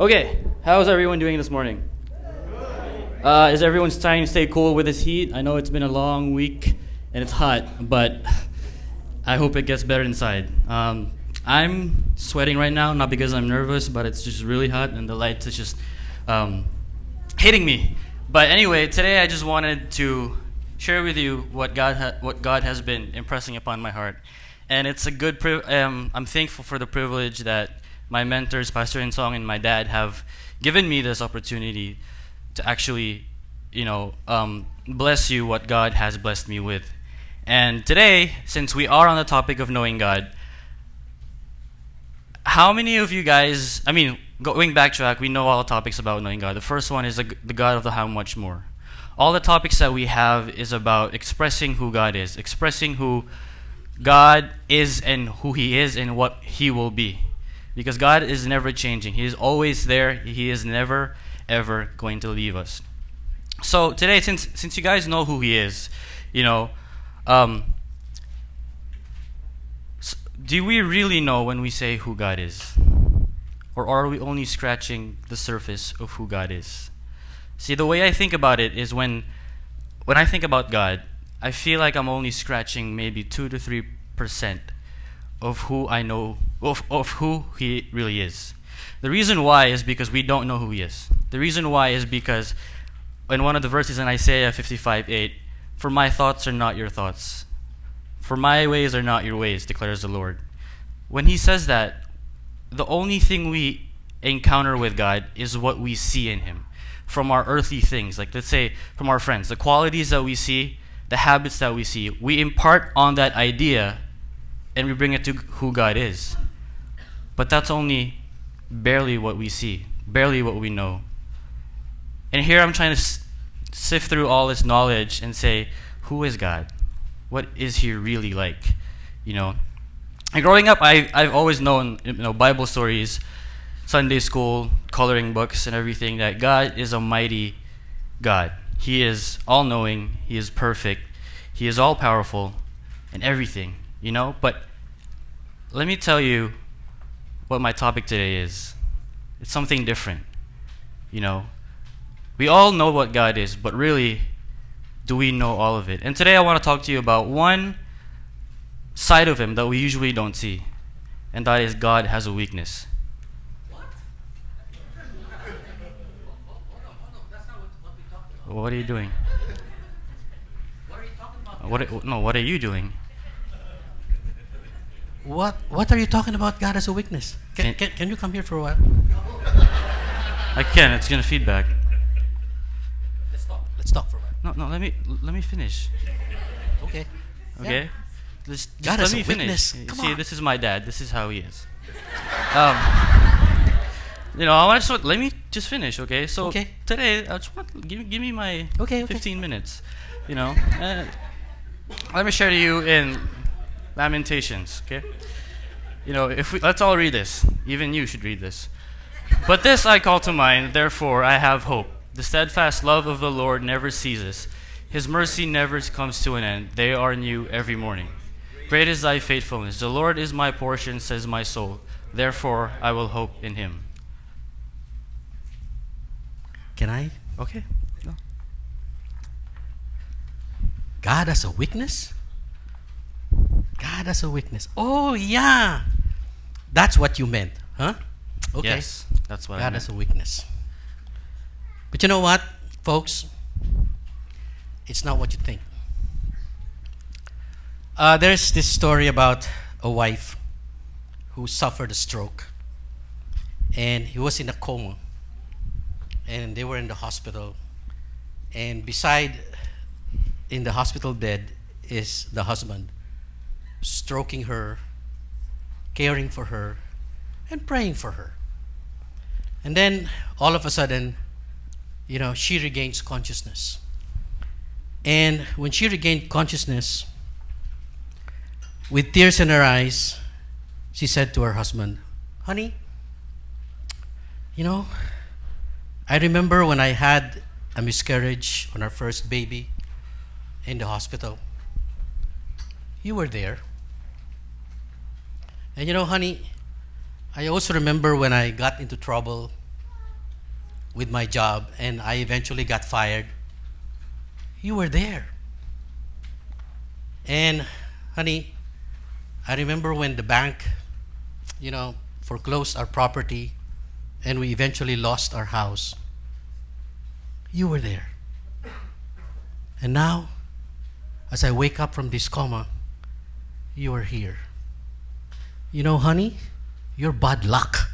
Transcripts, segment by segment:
Okay, how's everyone doing this morning? Uh, is everyone trying to stay cool with this heat? I know it's been a long week and it's hot, but I hope it gets better inside. Um, I'm sweating right now, not because I'm nervous, but it's just really hot and the lights is just um, hitting me. But anyway, today I just wanted to share with you what God ha- what God has been impressing upon my heart, and it's a good. Pri- um, I'm thankful for the privilege that my mentors, Pastor Insong and my dad, have given me this opportunity to actually, you know, um, bless you what God has blessed me with. And today, since we are on the topic of knowing God, how many of you guys, I mean, going backtrack, we know all the topics about knowing God. The first one is the, the God of the how much more. All the topics that we have is about expressing who God is, expressing who God is and who He is and what He will be. Because God is never changing. He is always there. He is never, ever going to leave us. So today, since since you guys know who He is, you know, um, do we really know when we say who God is? Or are we only scratching the surface of who God is? See, the way I think about it is when when I think about God, I feel like I'm only scratching maybe 2 to 3% of who I know of, of who he really is. The reason why is because we don't know who he is. The reason why is because in one of the verses in Isaiah 55 8, for my thoughts are not your thoughts, for my ways are not your ways, declares the Lord. When he says that, the only thing we encounter with God is what we see in him from our earthly things. Like, let's say, from our friends, the qualities that we see, the habits that we see, we impart on that idea and we bring it to who God is. But that's only barely what we see, barely what we know. And here I'm trying to sift through all this knowledge and say, who is God? What is He really like? You know. And growing up, I I've always known you know Bible stories, Sunday school, coloring books, and everything that God is a mighty God. He is all knowing. He is perfect. He is all powerful, and everything. You know. But let me tell you what my topic today is. It's something different. You know, we all know what God is, but really, do we know all of it? And today I want to talk to you about one side of Him that we usually don't see, and that is God has a weakness. What are you doing? What are, you talking about? what, no, what are you doing? What What are you talking about? God as a weakness. Can, Can- can, you come here for a while? I can. It's gonna feedback. Let's talk. Let's talk for a while. No, no. Let me let me finish. Okay. Okay. Just, just God let me a finish. weakness. Come See, on. this is my dad. This is how he is. Um, you know, I want to let me just finish. Okay. So Okay. today, I just want give give me my Okay, okay. 15 minutes. You know, uh, let me share to you in Lamentations. Okay. You know, if we let's all read this. Even you should read this. But this I call to mind, therefore I have hope. The steadfast love of the Lord never ceases. His mercy never comes to an end. They are new every morning. Great is thy faithfulness. The Lord is my portion, says my soul. Therefore I will hope in him. Can I? Okay. No. God as a weakness? God as a witness. Oh, yeah. That's what you meant, huh? Okay. Yes, that's what I God meant. as a witness. But you know what, folks? It's not what you think. Uh, there's this story about a wife who suffered a stroke, and he was in a coma, and they were in the hospital, and beside in the hospital bed is the husband, stroking her, caring for her, and praying for her. And then all of a sudden, you know, she regains consciousness. And when she regained consciousness, with tears in her eyes, she said to her husband, Honey, you know, I remember when I had a miscarriage on our first baby in the hospital. You were there. And you know, honey, I also remember when I got into trouble with my job and I eventually got fired, you were there. And, honey, I remember when the bank, you know, foreclosed our property and we eventually lost our house. You were there. And now, as I wake up from this coma, you are here. You know, honey, you're bad luck.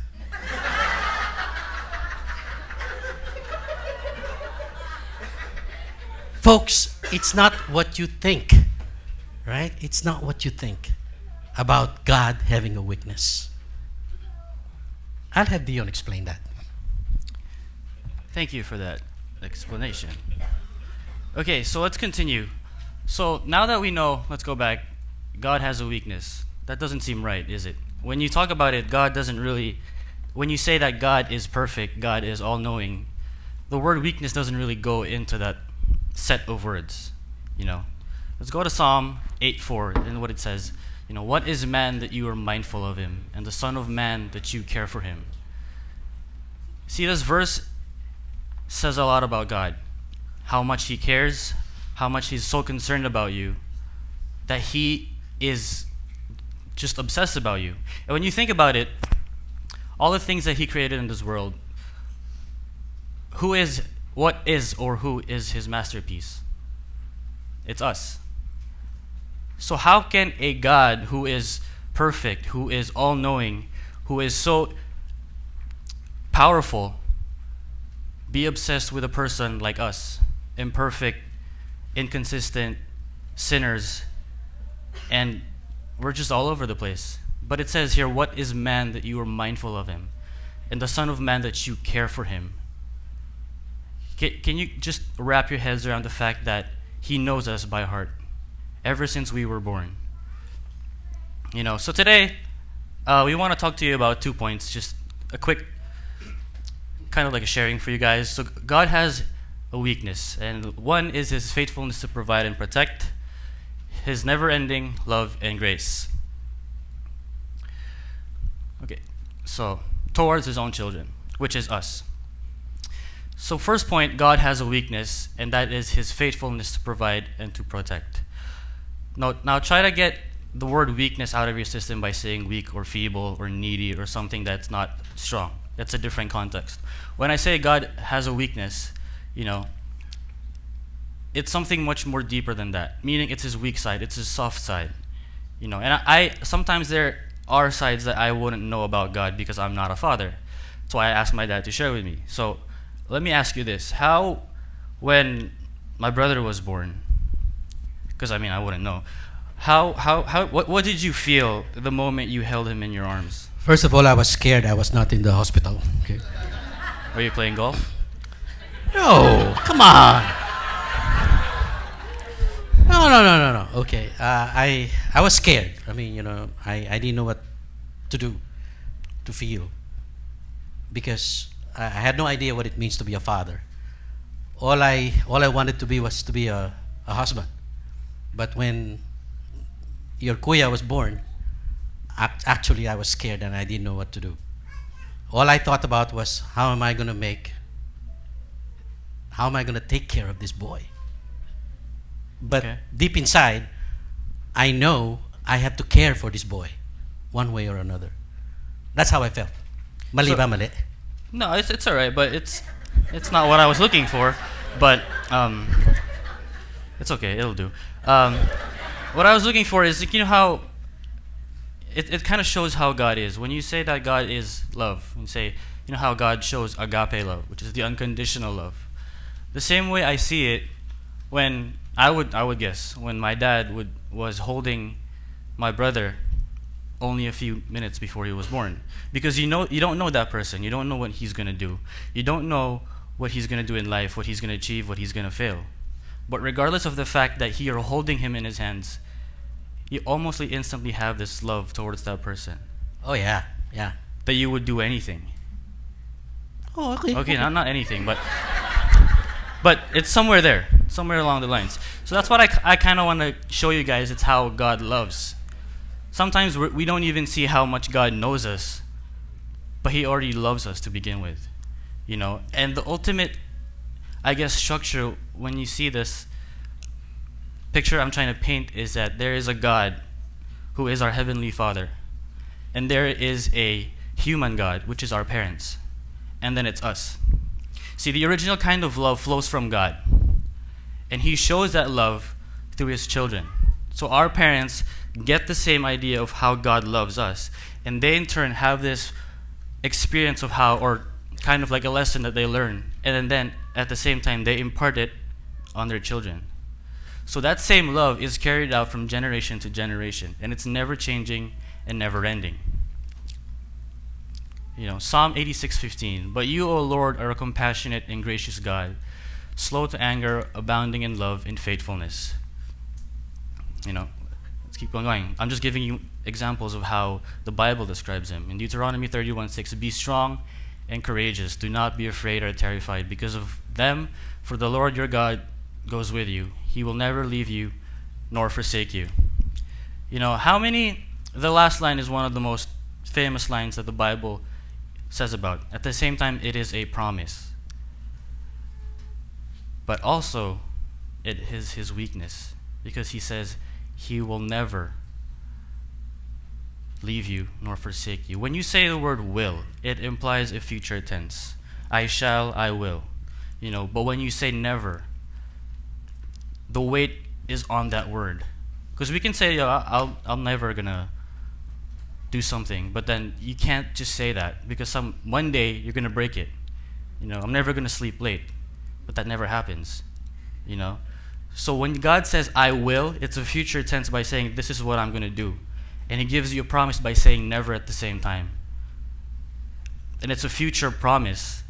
Folks, it's not what you think, right? It's not what you think about God having a weakness. I'll have Dion explain that. Thank you for that explanation. Okay, so let's continue. So now that we know, let's go back. God has a weakness. That doesn't seem right, is it? When you talk about it, God doesn't really. When you say that God is perfect, God is all knowing, the word weakness doesn't really go into that set of words. You know? Let's go to Psalm 8 4 and what it says. You know, what is man that you are mindful of him, and the Son of Man that you care for him? See, this verse says a lot about God. How much he cares, how much he's so concerned about you, that he is just obsessed about you. And when you think about it, all the things that he created in this world, who is, what is, or who is his masterpiece? It's us. So, how can a God who is perfect, who is all knowing, who is so powerful, be obsessed with a person like us, imperfect, inconsistent, sinners, and we're just all over the place? But it says here, What is man that you are mindful of him? And the Son of Man that you care for him? Can, can you just wrap your heads around the fact that he knows us by heart? ever since we were born. You know, so today uh, we want to talk to you about two points, just a quick kind of like a sharing for you guys. So God has a weakness, and one is his faithfulness to provide and protect, his never-ending love and grace. Okay, so towards his own children, which is us. So first point, God has a weakness, and that is his faithfulness to provide and to protect. Now, now try to get the word weakness out of your system by saying weak or feeble or needy or something that's not strong. That's a different context. When I say God has a weakness, you know, it's something much more deeper than that. Meaning it's his weak side, it's his soft side. You know, and I, I sometimes there are sides that I wouldn't know about God because I'm not a father. That's why I asked my dad to share with me. So let me ask you this. How when my brother was born, because I mean I wouldn't know. How how how what what did you feel the moment you held him in your arms? First of all, I was scared I was not in the hospital. Okay. Were you playing golf? No, come on. No, no, no, no, no. Okay. Uh, I I was scared. I mean, you know, I, I didn't know what to do, to feel, because I I had no idea what it means to be a father. All I all I wanted to be was to be a, a husband. But when your kuya was born, actually I was scared and I didn't know what to do. All I thought about was how am I going to make, how am I going to take care of this boy? But Okay. deep inside, I know I have to care for this boy, one way or another. That's how I felt. Mali ba mali? No, it's it's all right, but it's it's not what I was looking for. But um, it's okay. It'll do. Um, what I was looking for is like, you know how it, it kind of shows how God is. When you say that God is love, and say you know how God shows agape love, which is the unconditional love. The same way I see it when I would I would guess when my dad would was holding my brother only a few minutes before he was born. Because you know you don't know that person. You don't know what he's going to do. You don't know what he's going to do in life what he's going to achieve what he's going to fail. But regardless of the fact that you're holding him in his hands you almost instantly have this love towards that person. Oh yeah, yeah. that you would do anything. Oh okay. okay not, not anything but but it's somewhere there somewhere along the lines. So that's what i, I kind of want to show you guys it's how god loves. Sometimes we're, we don't even see how much god knows us but he already loves us to begin with You know, and the ultimate, I guess, structure when you see this picture I'm trying to paint is that there is a God who is our heavenly Father, and there is a human God, which is our parents, and then it's us. See, the original kind of love flows from God, and He shows that love through His children. So our parents get the same idea of how God loves us, and they in turn have this experience of how, or kind of like a lesson that they learn, and then at the same time they impart it on their children. So that same love is carried out from generation to generation, and it's never changing and never ending. You know, Psalm 86:15, "But you, O Lord, are a compassionate and gracious God, slow to anger, abounding in love and faithfulness." You know, let's keep going. I'm just giving you examples of how the Bible describes him. In Deuteronomy 31:6, "Be strong and courageous. Do not be afraid or terrified because of them, for the Lord your God goes with you. He will never leave you nor forsake you." You know, how many the last line is one of the most famous lines that the Bible says about. At the same time, it is a promise. But also, it is his weakness because he says he will never leave you nor forsake you. When you say the word will, it implies a future tense. I shall, I will. You know, but when you say never, the weight is on that word. Because we can say, yeah, I'll, I'm never gonna do something, but then you can't just say that because some one day you're gonna break it. You know, I'm never gonna sleep late, but that never happens. You know, so when God says I will, it's a future tense by saying this is what I'm gonna do, and He gives you a promise by saying never at the same time. And it's a future promise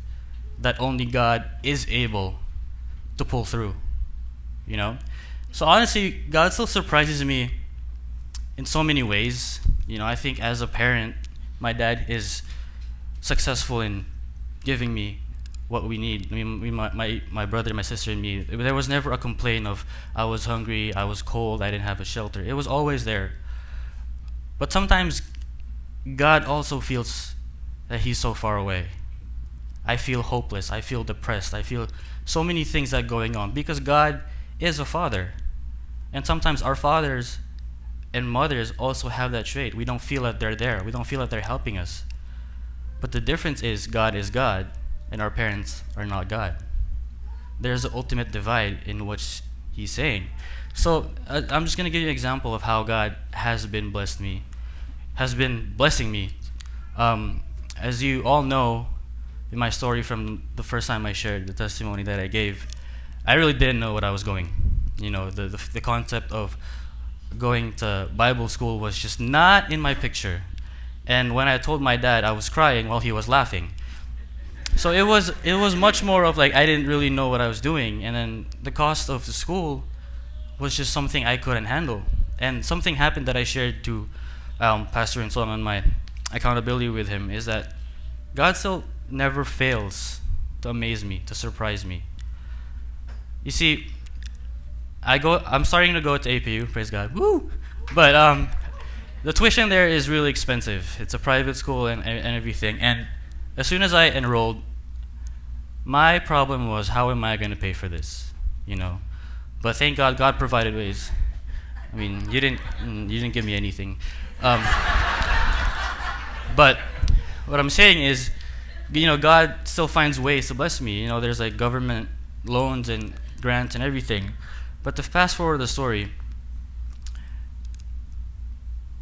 that only God is able to pull through. You know, so honestly, God still surprises me in so many ways. You know, I think as a parent, my dad is successful in giving me what we need. I mean, me, my, my, my brother, my sister, and me. There was never a complaint of I was hungry, I was cold, I didn't have a shelter. It was always there. But sometimes God also feels that He's so far away. I feel hopeless. I feel depressed. I feel so many things that are going on because God is a father. And sometimes our fathers and mothers also have that trait. We don't feel that they're there. We don't feel that they're helping us. But the difference is God is God and our parents are not God. There's an ultimate divide in what he's saying. So uh, I'm just going to give you an example of how God has been blessed me, has been blessing me. Um, as you all know, in my story from the first time I shared the testimony that I gave, I really didn't know what I was going. You know, the, the, the concept of going to Bible school was just not in my picture. And when I told my dad, I was crying while he was laughing. So it was it was much more of like I didn't really know what I was doing, and then the cost of the school was just something I couldn't handle. And something happened that I shared to um, Pastor Insolom on my accountability with him is that God still never fails to amaze me, to surprise me. You see, I go. I'm starting to go to APU. Praise God. Woo! But um, the tuition there is really expensive. It's a private school and, and everything. And as soon as I enrolled, my problem was how am I going to pay for this? You know. But thank God, God provided ways. I mean, you didn't. Mm, you didn't give me anything. Um, but what I'm saying is, you know, God still finds ways to bless me. You know, there's like government loans and grants and everything. But to fast forward the story,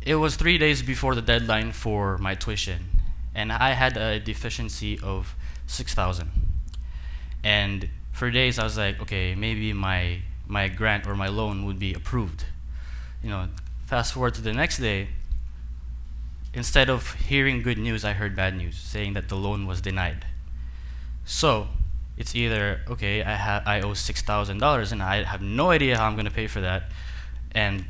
it was three days before the deadline for my tuition, and I had a deficiency of six thousand. And for days, I was like, okay, maybe my my grant or my loan would be approved. You know, fast forward to the next day. Instead of hearing good news, I heard bad news, saying that the loan was denied. So it's either okay, I have I owe six thousand dollars and I have no idea how I'm gonna pay for that, and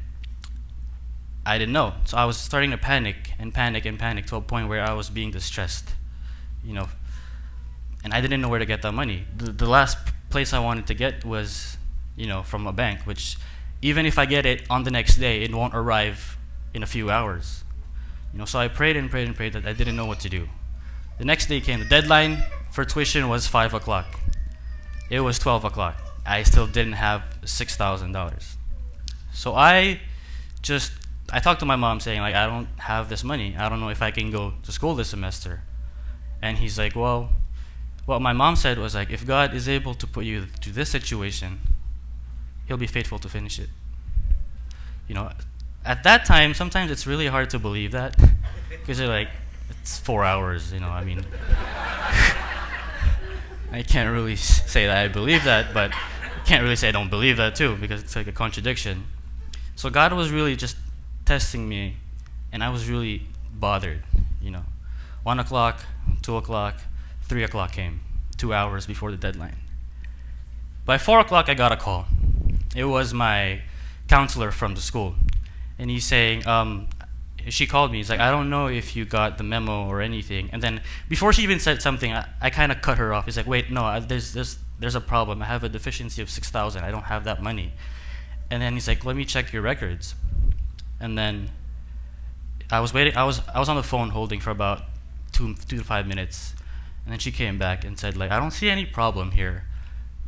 I didn't know. So I was starting to panic and panic and panic to a point where I was being distressed, you know. And I didn't know where to get that money. The, the last place I wanted to get was, you know, from a bank, which even if I get it on the next day, it won't arrive in a few hours. You know, so I prayed and prayed and prayed that I didn't know what to do. The next day came the deadline for tuition was five o'clock. It was twelve o'clock. I still didn't have six thousand dollars. So I just I talked to my mom saying like I don't have this money. I don't know if I can go to school this semester. And he's like, "Well, what my mom said was like if God is able to put you to this situation, he'll be faithful to finish it." You know, at that time sometimes it's really hard to believe that because you're like it's 4 hours, you know, I mean I can't really say that I believe that, but I can't really say I don't believe that too because it's like a contradiction. So God was really just testing me, and I was really bothered. You know, one o'clock, two o'clock, three o'clock came, two hours before the deadline. By four o'clock, I got a call. It was my counselor from the school, and he's saying, um, she called me. He's like, I don't know if you got the memo or anything. And then before she even said something, I, I kind of cut her off. He's like, wait, no, there's, there's, there's a problem. I have a deficiency of 6,000. I don't have that money. And then he's like, let me check your records. And then I was waiting. I was I was on the phone holding for about two two to five minutes, and then she came back and said like, I don't see any problem here,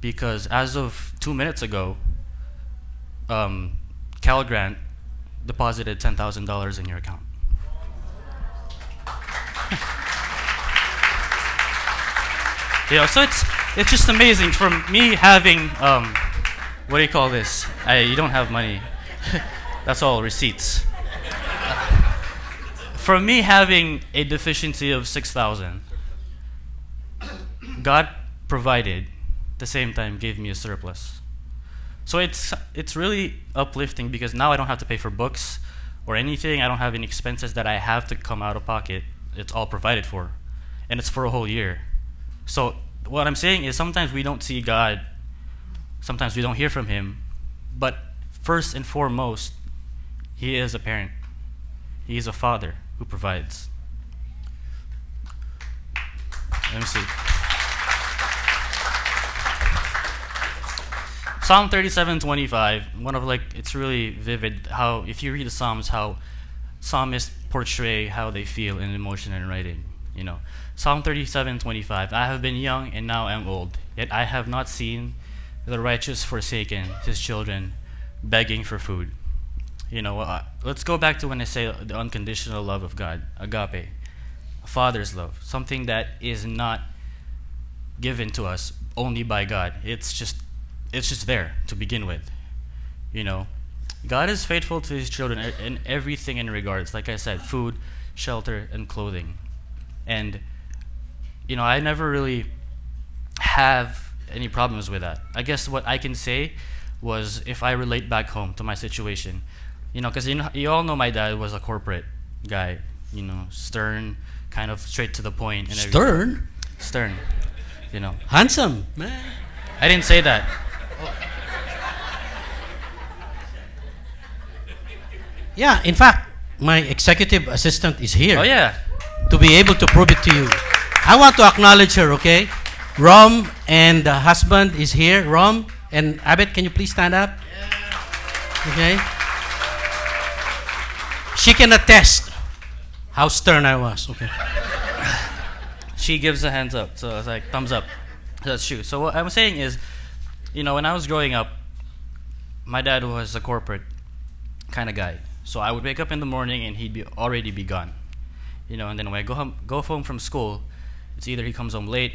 because as of two minutes ago, um, Cal Grant deposited ten thousand dollars in your account. know, so it's it's just amazing from me having um, what do you call this? I, you don't have money. That's all receipts. From me having a deficiency of 6,000, God provided, the same time gave me a surplus. So it's, it's really uplifting because now I don't have to pay for books or anything. I don't have any expenses that I have to come out of pocket. It's all provided for. And it's for a whole year. So what I'm saying is sometimes we don't see God Sometimes we don't hear from him. But first and foremost, he is a parent, he is a father who provides. Let me see. Psalm 37:25, one of like it's really vivid how if you read the Psalms how psalmists portray how they feel in emotion and writing, you know. Psalm 37:25, I have been young and now I'm old, yet I have not seen the righteous forsaken, his children begging for food. You know, uh, let's go back to when I say the unconditional love of God, agape, father's love, something that is not given to us only by God. It's just it's just there to begin with. You know, God is faithful to his children in everything in regards, like I said, food, shelter, and clothing. And you know, I never really have any problems with that. I guess what I can say was if I relate back home to my situation, you know, because you, know, you all know my dad was a corporate guy, you know, stern, kind of straight to the point. And stern? Everything. Stern. You know. Handsome, man. I didn't say that. Yeah, in fact, my executive assistant is here. Oh, yeah. To be able to prove it to you. I want to acknowledge her, okay? Rom and the husband is here. Rom and Abed, can you please stand up? Okay. She can attest how stern I was. Okay. she gives the hands up, so it's like thumbs up. That's true. So what I'm saying is, you know, when I was growing up, my dad was a corporate kind of guy. So I would wake up in the morning and he'd be already be gone. You know, and then when I go home, go home from school, it's either he comes home late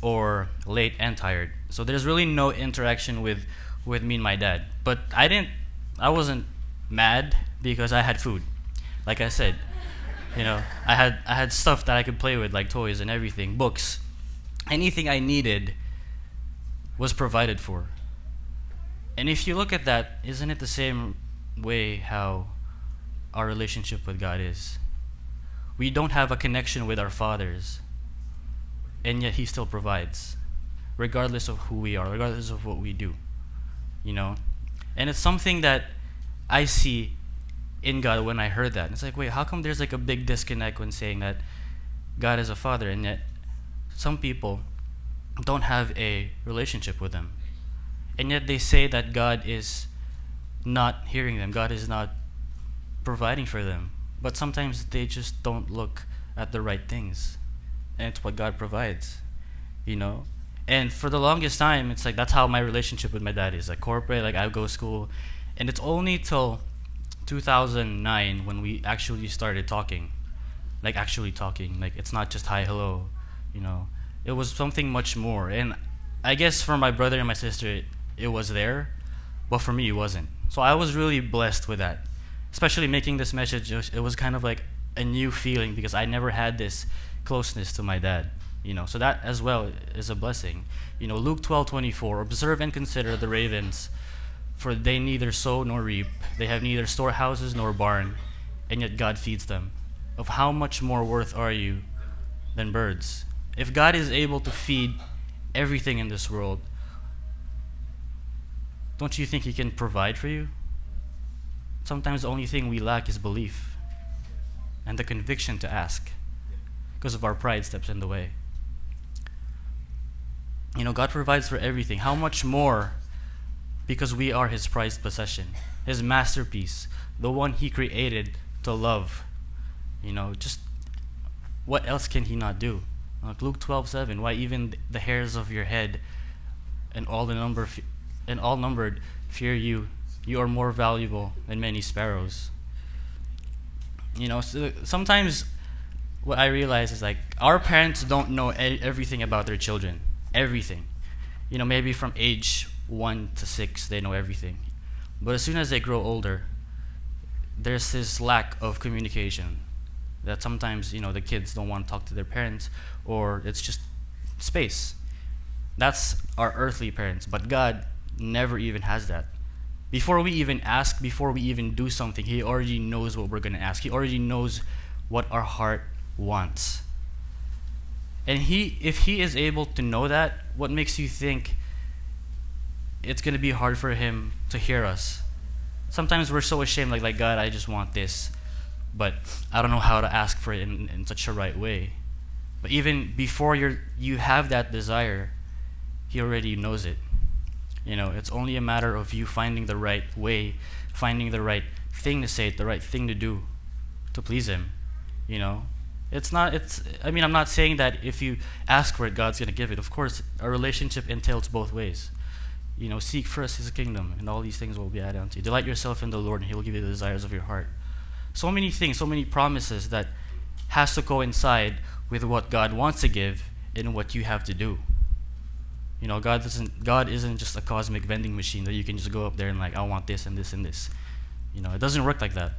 or late and tired. So there's really no interaction with with me and my dad. But I didn't I wasn't mad because I had food. Like I said, you know, I had I had stuff that I could play with like toys and everything, books. Anything I needed was provided for. And if you look at that, isn't it the same way how our relationship with God is? We don't have a connection with our fathers and yet he still provides regardless of who we are regardless of what we do you know and it's something that i see in god when i heard that it's like wait how come there's like a big disconnect when saying that god is a father and yet some people don't have a relationship with him and yet they say that god is not hearing them god is not providing for them but sometimes they just don't look at the right things and it's what God provides. you know. And for the longest time, it's like that's how my relationship with my dad is. Like corporate, like I go to school, and it's only till 2009 when we actually started talking, like actually talking. Like it's not just hi, hello, you know. It was something much more. And I guess for my brother and my sister, it, it was there, but for me, it wasn't. So I was really blessed with that. Especially making this message, it was, kind of like a new feeling because I never had this closeness to my dad. You know, so that as well is a blessing. You know, Luke 12:24, observe and consider the ravens, for they neither sow nor reap, they have neither storehouses nor barn, and yet God feeds them. Of how much more worth are you than birds? If God is able to feed everything in this world, don't you think He can provide for you? Sometimes the only thing we lack is belief and the conviction to ask because of our pride steps in the way. You know, God provides for everything. How much more because we are His prized possession, His masterpiece, the one He created to love. You know, just what else can He not do? Like Luke 12:7, why even the hairs of your head and all the number and all numbered fear you. You are more valuable than many sparrows. You know, so sometimes what I realize is like our parents don't know everything about their children, everything. You know, maybe from age 1 to 6 they know everything. But as soon as they grow older, there's this lack of communication that sometimes, you know, the kids don't want to talk to their parents or it's just space. That's our earthly parents, but God never even has that. Before we even ask, before we even do something, He already knows what we're going to ask. He already knows what our heart wants. And he, if He is able to know that, what makes you think it's going to be hard for Him to hear us? Sometimes we're so ashamed, like, like God, I just want this, but I don't know how to ask for it in, in such a right way. But even before you you have that desire, He already knows it. You know, it's only a matter of you finding the right way, finding the right thing to say, the right thing to do to please Him. You know, it's not, it's, I mean, I'm not saying that if you ask for it, God's going to give it. Of course, a relationship entails both ways. You know, seek first His kingdom, and all these things will be added unto you. Delight yourself in the Lord, and He will give you the desires of your heart. So many things, so many promises that has to coincide with what God wants to give and what you have to do. You know, God doesn't God isn't just a cosmic vending machine that you can just go up there and like, I want this and this and this. You know, it doesn't work like that.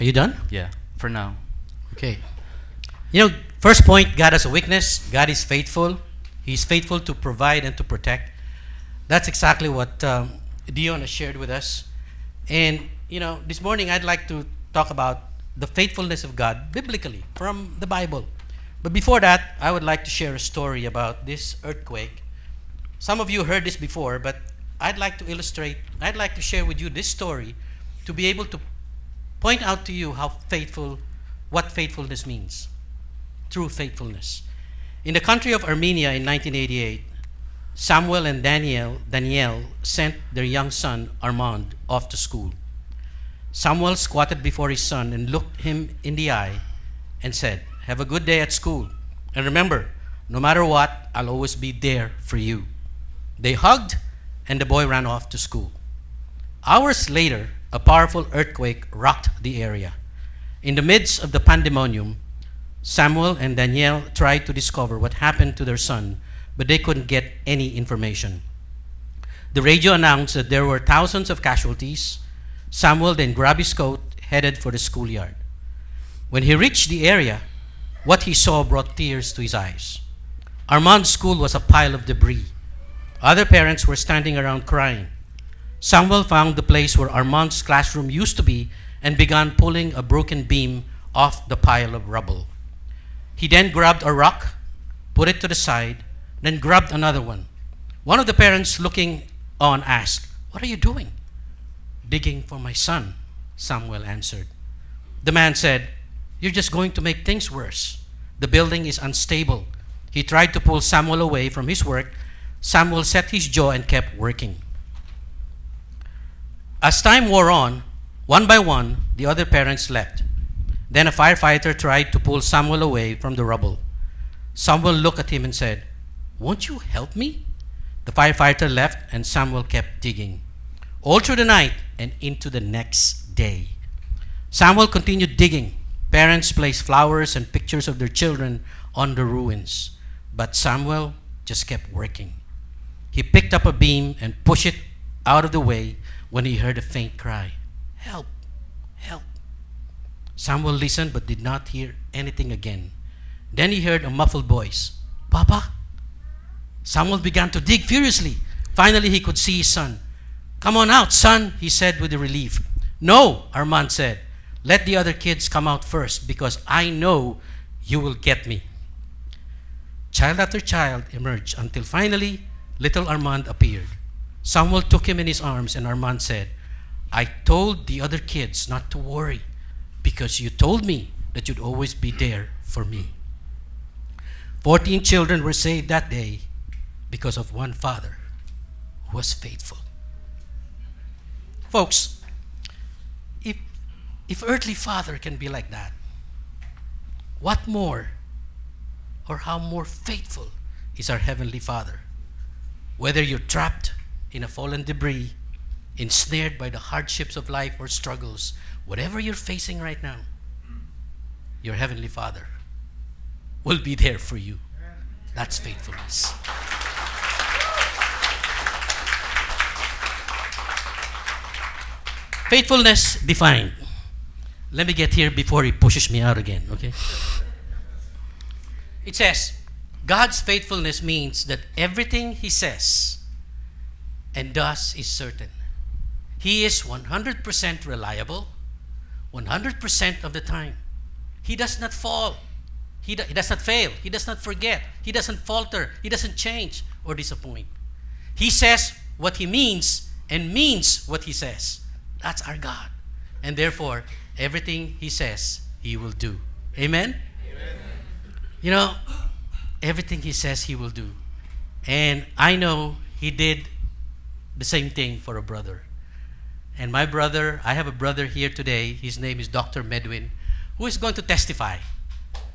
Are you done? Yeah, for now. Okay. You know, first point, God has a weakness. God is faithful. He's faithful to provide and to protect. That's exactly what um, Dion has shared with us. And, you know, this morning I'd like to talk about the faithfulness of God biblically from the Bible. But before that, I would like to share a story about this earthquake. Some of you heard this before, but I'd like to illustrate, I'd like to share with you this story to be able to point out to you how faithful, what faithfulness means. True faithfulness. In the country of Armenia in 1988, Samuel and Daniel, Danielle sent their young son, Armand, off to school. Samuel squatted before his son and looked him in the eye and said, have a good day at school. And remember, no matter what, I'll always be there for you. They hugged, and the boy ran off to school. Hours later, a powerful earthquake rocked the area. In the midst of the pandemonium, Samuel and Danielle tried to discover what happened to their son, but they couldn't get any information. The radio announced that there were thousands of casualties. Samuel then grabbed his coat, headed for the schoolyard. When he reached the area, what he saw brought tears to his eyes. Armand's school was a pile of debris. Other parents were standing around crying. Samuel found the place where Armand's classroom used to be and began pulling a broken beam off the pile of rubble. He then grabbed a rock, put it to the side, then grabbed another one. One of the parents looking on asked, What are you doing? Digging for my son, Samuel answered. The man said, you're just going to make things worse. The building is unstable. He tried to pull Samuel away from his work. Samuel set his jaw and kept working. As time wore on, one by one, the other parents left. Then a firefighter tried to pull Samuel away from the rubble. Samuel looked at him and said, Won't you help me? The firefighter left, and Samuel kept digging. All through the night and into the next day. Samuel continued digging. Parents placed flowers and pictures of their children on the ruins. But Samuel just kept working. He picked up a beam and pushed it out of the way when he heard a faint cry Help! Help! Samuel listened but did not hear anything again. Then he heard a muffled voice Papa? Samuel began to dig furiously. Finally, he could see his son. Come on out, son, he said with relief. No, Armand said. Let the other kids come out first because I know you will get me. Child after child emerged until finally little Armand appeared. Samuel took him in his arms, and Armand said, I told the other kids not to worry because you told me that you'd always be there for me. Fourteen children were saved that day because of one father who was faithful. Folks, if, if earthly father can be like that, what more or how more faithful is our heavenly father? Whether you're trapped in a fallen debris, ensnared by the hardships of life or struggles, whatever you're facing right now, your Heavenly Father will be there for you. That's faithfulness. Faithfulness defined. Let me get here before he pushes me out again, okay? It says, God's faithfulness means that everything he says and does is certain. He is 100% reliable 100% of the time. He does not fall. He, do, he does not fail. He does not forget. He doesn't falter. He doesn't change or disappoint. He says what he means and means what he says. That's our God. And therefore, everything he says, he will do. Amen? Amen? You know, everything he says, he will do. And I know he did the same thing for a brother. And my brother, I have a brother here today. His name is Dr. Medwin, who is going to testify.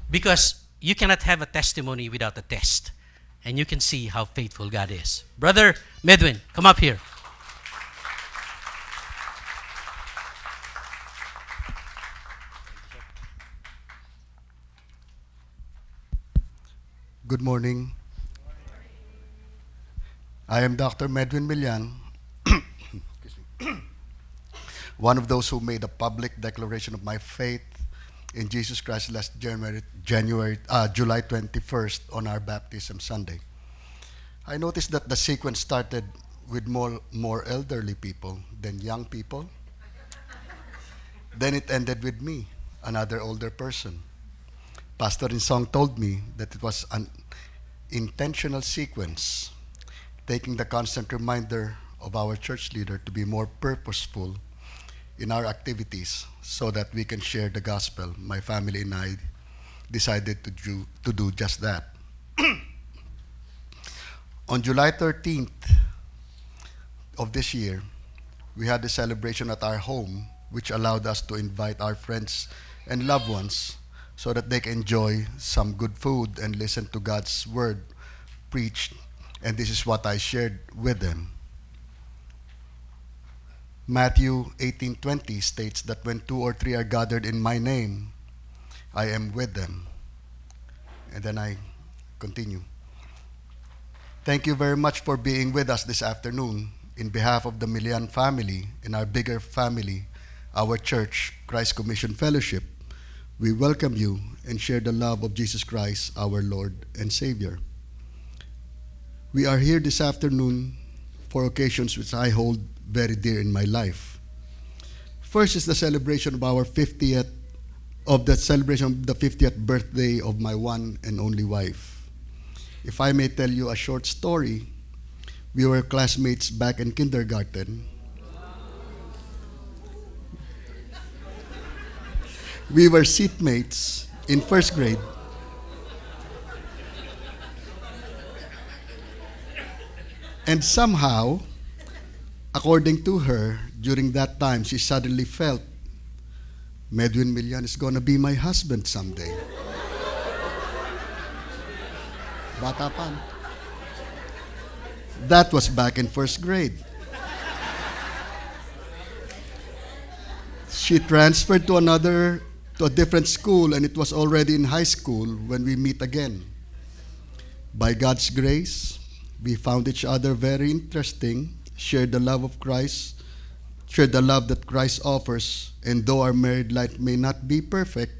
Because you cannot have a testimony without a test. And you can see how faithful God is. Brother Medwin, come up here. Good morning. I am Dr. Medwin Millan, one of those who made a public declaration of my faith in Jesus Christ last January, January uh, July 21st on our baptism Sunday. I noticed that the sequence started with more, more elderly people than young people. then it ended with me, another older person. Pastor in song told me that it was an intentional sequence, taking the constant reminder of our church leader to be more purposeful in our activities so that we can share the gospel. My family and I decided to do, to do just that. On July 13th of this year, we had a celebration at our home, which allowed us to invite our friends and loved ones so that they can enjoy some good food and listen to God's word preached. And this is what I shared with them. Matthew 18:20 states that when two or three are gathered in my name, I am with them. And then I continue. Thank you very much for being with us this afternoon in behalf of the Milian family and our bigger family, our church, Christ Commission Fellowship we welcome you and share the love of Jesus Christ, our Lord and Savior. We are here this afternoon for occasions which I hold very dear in my life. First is the celebration of our 50th of the celebration of the 50th birthday of my one and only wife. If I may tell you a short story, we were classmates back in kindergarten we were seatmates in first grade. And somehow, according to her, during that time, she suddenly felt Medwin Milian is gonna be my husband someday. Bata pa. That was back in first grade. She transferred to another, to a different school, and it was already in high school when we meet again. By God's grace, we found each other very interesting, shared the love of Christ, shared the love that Christ offers, and though our married life may not be perfect,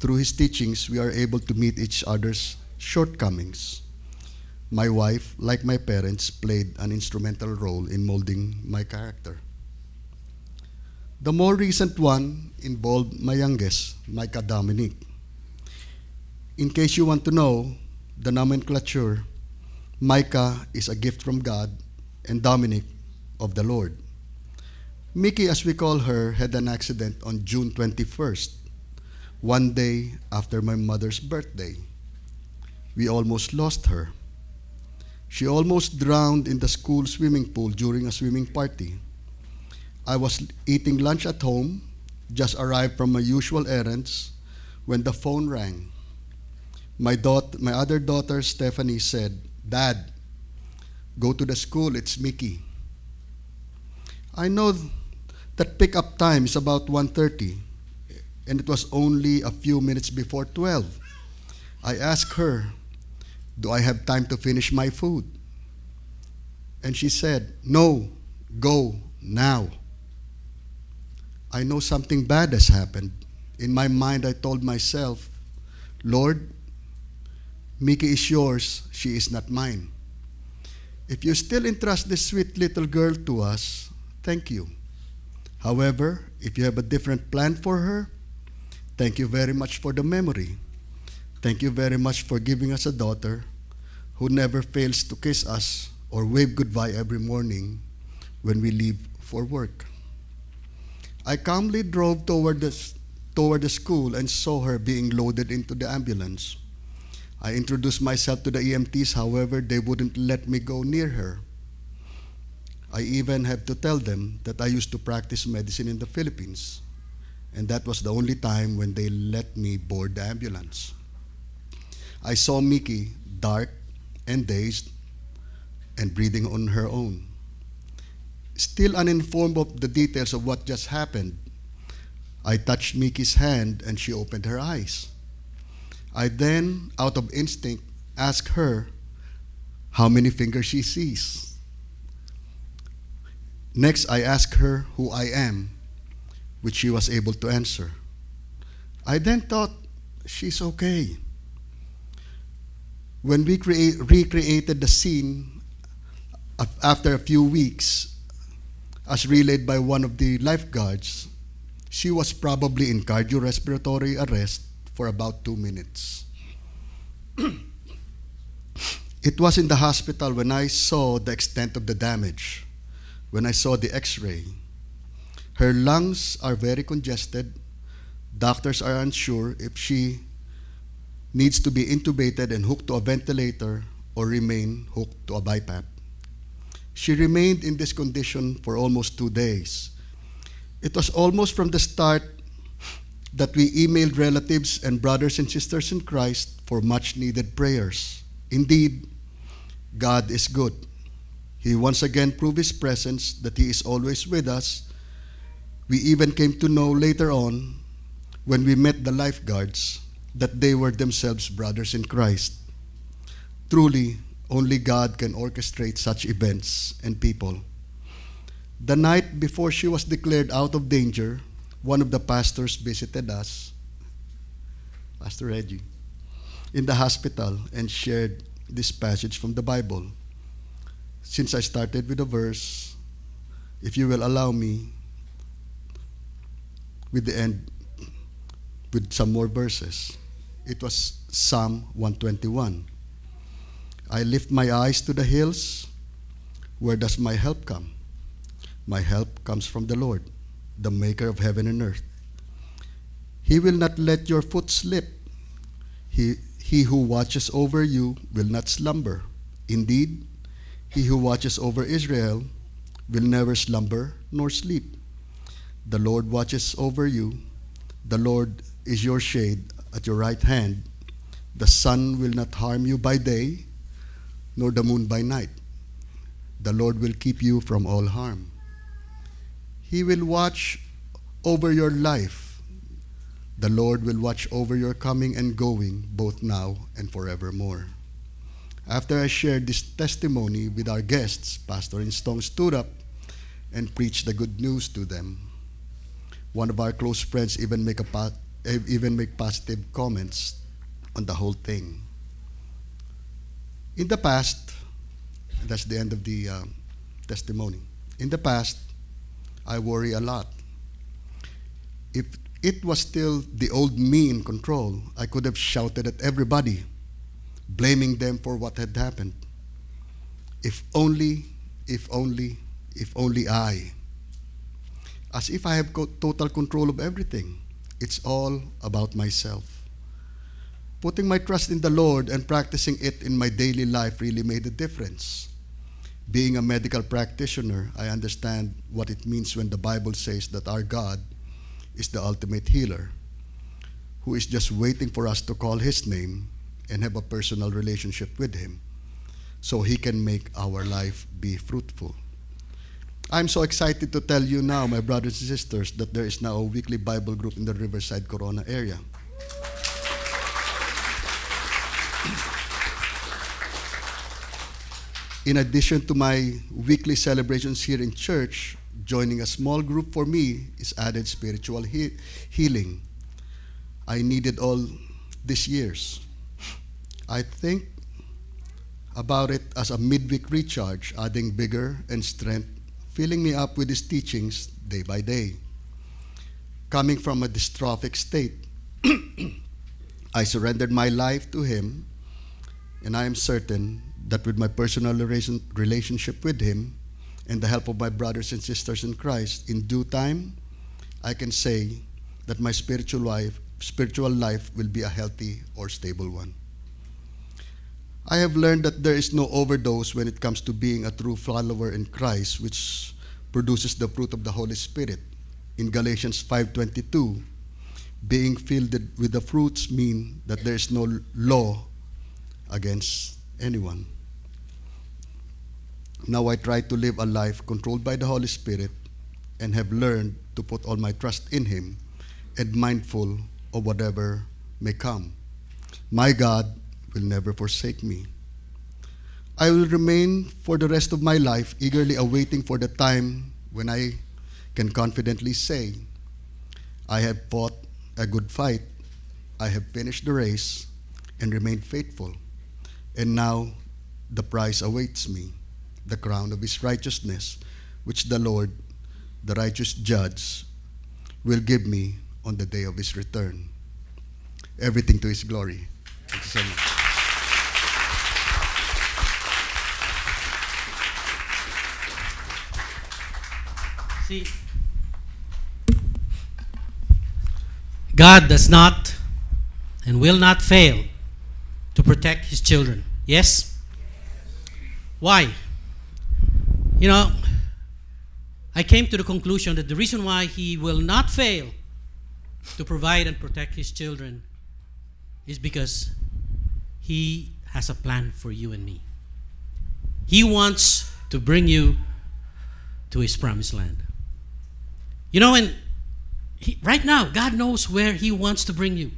through His teachings, we are able to meet each other's shortcomings. My wife, like my parents, played an instrumental role in molding my character. The more recent one involved my youngest, Micah Dominic. In case you want to know the nomenclature, Micah is a gift from God and Dominic of the Lord. Mickey, as we call her, had an accident on June 21st, one day after my mother's birthday. We almost lost her. She almost drowned in the school swimming pool during a swimming party. I was eating lunch at home, just arrived from my usual errands, when the phone rang. My, daugh- my other daughter, Stephanie, said, Dad, go to the school, it's Mickey. I know that pickup time is about 1.30, and it was only a few minutes before 12. I asked her, do I have time to finish my food? And she said, No, go now. I know something bad has happened. In my mind, I told myself, Lord, Mickey is yours, she is not mine. If you still entrust this sweet little girl to us, thank you. However, if you have a different plan for her, thank you very much for the memory. Thank you very much for giving us a daughter who never fails to kiss us or wave goodbye every morning when we leave for work. I calmly drove toward the, toward the school and saw her being loaded into the ambulance. I introduced myself to the EMTs, however, they wouldn't let me go near her. I even have to tell them that I used to practice medicine in the Philippines, and that was the only time when they let me board the ambulance. I saw Mickey, dark and dazed, and breathing on her own. Still uninformed of the details of what just happened, I touched Mickey's hand and she opened her eyes. I then, out of instinct, asked her how many fingers she sees. Next, I asked her who I am, which she was able to answer. I then thought, she's okay. When we create, recreated the scene after a few weeks, as relayed by one of the lifeguards, she was probably in cardiorespiratory arrest for about two minutes. it was in the hospital when I saw the extent of the damage, when I saw the x ray. Her lungs are very congested. Doctors are unsure if she needs to be intubated and hooked to a ventilator or remain hooked to a BiPAP. She remained in this condition for almost two days. It was almost from the start that we emailed relatives and brothers and sisters in Christ for much needed prayers. Indeed, God is good. He once again proved His presence, that He is always with us. We even came to know later on, when we met the lifeguards, that they were themselves brothers in Christ. Truly, only God can orchestrate such events and people. The night before she was declared out of danger, one of the pastors visited us, Pastor Reggie, in the hospital and shared this passage from the Bible. Since I started with a verse, if you will allow me, with the end, with some more verses. It was Psalm 121. I lift my eyes to the hills. Where does my help come? My help comes from the Lord, the maker of heaven and earth. He will not let your foot slip. He, he who watches over you will not slumber. Indeed, he who watches over Israel will never slumber nor sleep. The Lord watches over you. The Lord is your shade at your right hand. The sun will not harm you by day, nor the moon by night. The Lord will keep you from all harm. He will watch over your life. The Lord will watch over your coming and going, both now and forevermore. After I shared this testimony with our guests, Pastor Instong stood up and preached the good news to them. One of our close friends even make a even make positive comments on the whole thing. In the past, that's the end of the uh, testimony. In the past, I worry a lot. If it was still the old me in control, I could have shouted at everybody, blaming them for what had happened. If only, if only, if only I. As if I have total control of everything. It's all about myself. Putting my trust in the Lord and practicing it in my daily life really made a difference. Being a medical practitioner, I understand what it means when the Bible says that our God is the ultimate healer, who is just waiting for us to call His name and have a personal relationship with Him so He can make our life be fruitful. I'm so excited to tell you now, my brothers and sisters, that there is now a weekly Bible group in the Riverside Corona area. In addition to my weekly celebrations here in church, joining a small group for me is added spiritual he- healing. I needed all these years. I think about it as a midweek recharge, adding vigor and strength, filling me up with his teachings day by day. Coming from a dystrophic state, I surrendered my life to him, and I am certain that with my personal relationship with him and the help of my brothers and sisters in Christ, in due time, I can say that my spiritual life, spiritual life will be a healthy or stable one. I have learned that there is no overdose when it comes to being a true follower in Christ, which produces the fruit of the Holy Spirit. In Galatians 5:22, being filled with the fruits mean that there is no law against anyone. Now I try to live a life controlled by the Holy Spirit and have learned to put all my trust in Him and mindful of whatever may come. My God will never forsake me. I will remain for the rest of my life eagerly awaiting for the time when I can confidently say, I have fought a good fight, I have finished the race, and remained faithful. And now the prize awaits me, the crown of his righteousness, which the Lord, the righteous judge, will give me on the day of his return. Everything to his glory. Thank you so much. See, God does not and will not fail to protect his children. Yes? Why? You know, I came to the conclusion that the reason why he will not fail to provide and protect his children is because he has a plan for you and me. He wants to bring you to his promised land. You know, and he, right now, God knows where He wants to bring you.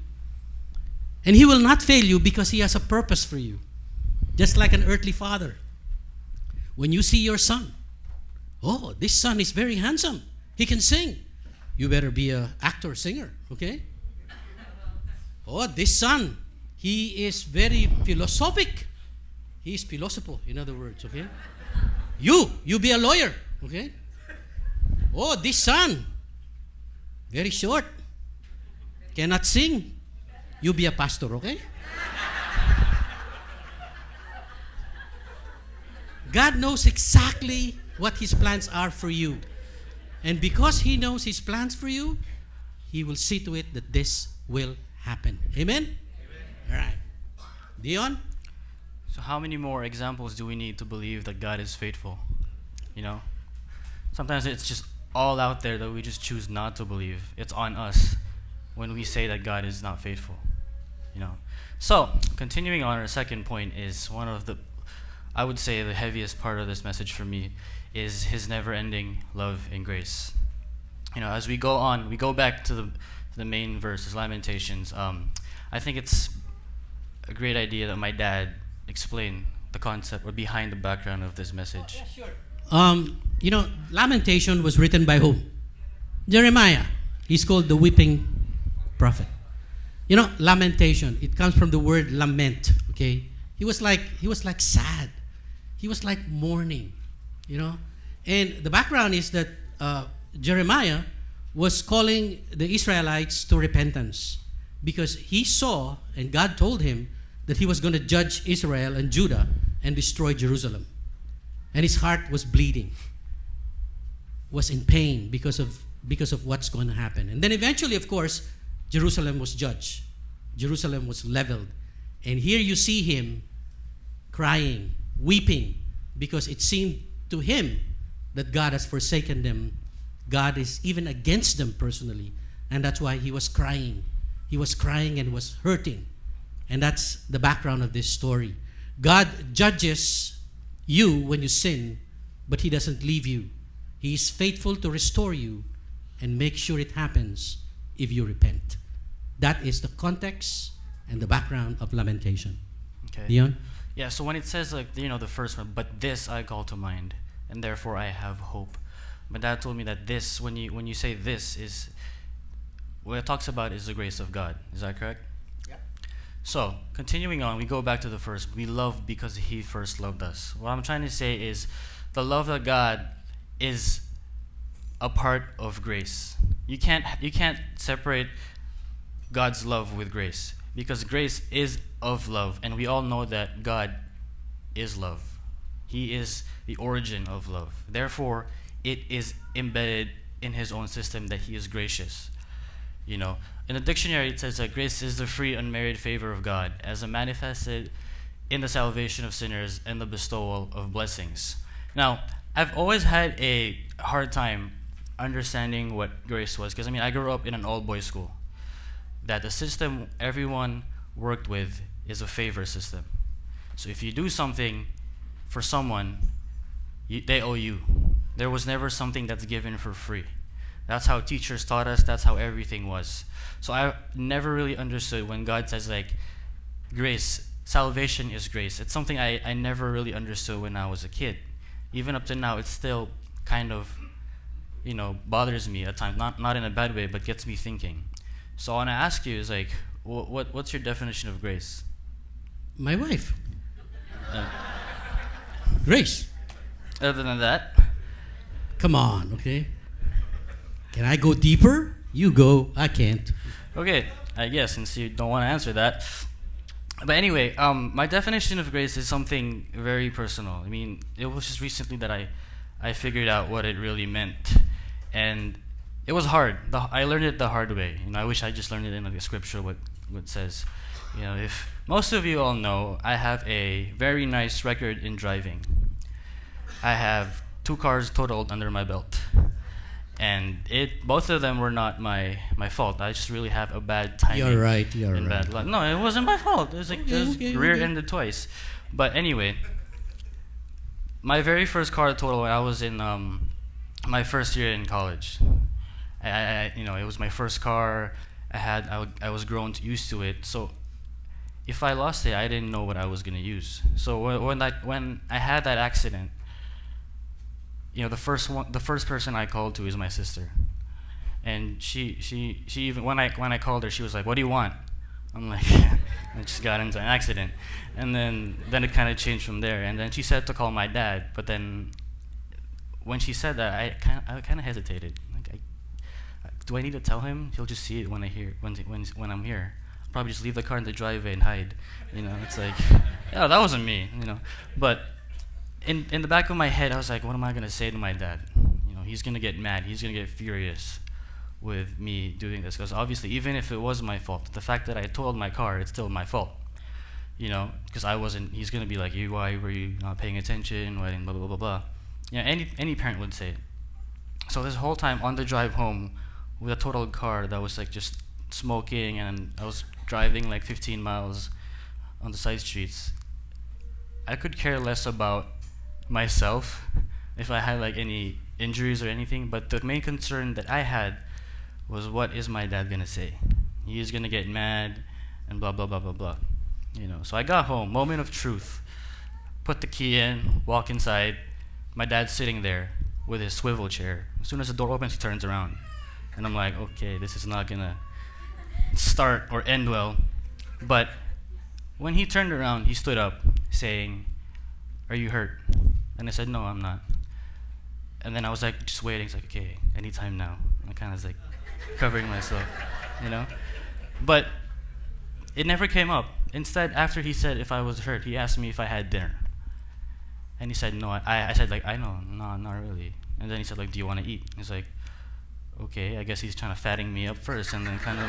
And He will not fail you because He has a purpose for you. Just like an earthly father. When you see your son, oh, this son is very handsome. He can sing. You better be a actor, singer, okay? Oh, this son, he is very philosophic. He is philosophical, in other words, okay? You, you be a lawyer, okay? Oh, this son, very short, cannot sing. You be a pastor, okay? God knows exactly what His plans are for you. And because He knows His plans for you, He will see to it that this will happen. Amen? All right. Dion? So, how many more examples do we need to believe that God is faithful? You know? Sometimes it's just all out there that we just choose not to believe. It's on us. when we say that God is not faithful. You know. So, continuing on, our second point is one of the, I would say, the heaviest part of this message for me is His never-ending love and grace. You know, as we go on, we go back to the the main verse, Lamentations. Um, I think it's a great idea that my dad explain the concept or behind the background of this message. Yeah, sure. Um, you know, Lamentation was written by who? Jeremiah. He's called the weeping prophet. You know, lamentation. It comes from the word lament. Okay, he was like he was like sad. He was like mourning. You know, and the background is that uh, Jeremiah was calling the Israelites to repentance because he saw and God told him that he was going to judge Israel and Judah and destroy Jerusalem. And his heart was bleeding, was in pain because of, because of what's going to happen. And then eventually, of course, Jerusalem was judged, Jerusalem was leveled. And here you see him crying, weeping, because it seemed to him that God has forsaken them. God is even against them personally. And that's why he was crying. He was crying and was hurting. And that's the background of this story. God judges you when you sin, but He doesn't leave you. He is faithful to restore you and make sure it happens if you repent. That is the context and the background of lamentation. Okay. Dion? Yeah, so when it says like you know the first one, but this I call to mind, and therefore I have hope. My dad told me that this, when you when you say this, is what it talks about is the grace of God. Is that correct? Yeah. So continuing on, we go back to the first. We love because He first loved us. What I'm trying to say is, the love of God is a part of grace. You can't you can't separate God's love with grace because grace is of love, and we all know that God is love. He is the origin of love. Therefore, it is embedded in His own system that He is gracious. You know, in the dictionary it says that grace is the free, unmerited favor of God, as manifested in the salvation of sinners and the bestowal of blessings. Now, I've always had a hard time understanding what grace was because I mean I grew up in an all boys school. That the system everyone worked with is a favor system. So if you do something for someone, you, they owe you. There was never something that's given for free. That's how teachers taught us. That's how everything was. So I never really understood when God says like grace, salvation is grace. It's something I, I never really understood when I was a kid. Even up to now, it still kind of, you know, bothers me at times. Not not in a bad way, but gets me thinking. So I want to ask you is like, what, what what's your definition of grace? My wife. Uh, Grace. other than that, Come on, okay? Can I go deeper? You go. I can't. Okay, I guess since you don't want to answer that. But anyway, um, my definition of grace is something very personal. I mean, it was just recently that I, I figured out what it really meant, and it was hard. The, I learned it the hard way. You know, I wish I just learned it in like the scripture what what it says. You know, if most of you all know, I have a very nice record in driving. I have two cars totaled under my belt and it both of them were not my my fault. I just really have a bad timing. You're right. You're and right. bad luck. No, it wasn't my fault. It was like Okay, it was okay, rear-ended twice. But anyway, my very first car total when I was in um, my first year in college. I, I, you know, it was my first car. I had I, I was grown to, used to it. So if I lost it, I didn't know what I was gonna use. So when when I when I had that accident, you know, the first one, the first person I called to is my sister, and she she she even when I when I called her, she was like, "What do you want?" I'm like, I just got into an accident, and then then it kind of changed from there. And then she said to call my dad, but then when she said that, I kind I kind of hesitated. Like, I, do I need to tell him? He'll just see it when I hear when when when I'm here. Probably just leave the car in the driveway and hide. You know, it's like, yeah, oh, that wasn't me. You know, but in in the back of my head, I was like, what am I gonna say to my dad? You know, he's gonna get mad. He's gonna get furious with me doing this because obviously, even if it was my fault, the fact that I totaled my car, it's still my fault. You know, because I wasn't. He's gonna be like, you, why were you not paying attention? Why didn't blah blah blah blah. Yeah, any any parent would say. it. So this whole time on the drive home with a totaled car that was like just smoking and I was driving like 15 miles on the side streets, I could care less about myself if I had like any injuries or anything, but the main concern that I had was what is my dad gonna say? He's gonna get mad and blah blah blah blah blah. You know. So I got home, moment of truth. Put the key in, walk inside. My dad's sitting there with his swivel chair. As soon as the door opens, he turns around. And I'm like, okay, this is not gonna start or end well. But when he turned around, he stood up saying, Are you hurt? And I said, No, I'm not. And then I was like, just waiting. He's like, Okay, anytime now. I kind of was like covering myself, you know? But it never came up. Instead, after he said if I was hurt, he asked me if I had dinner. And he said, No. I, I said, like, I know, no, not really. And then he said, like, Do you want to eat? He's like, Okay, I guess he's trying to fatting me up first and then kind of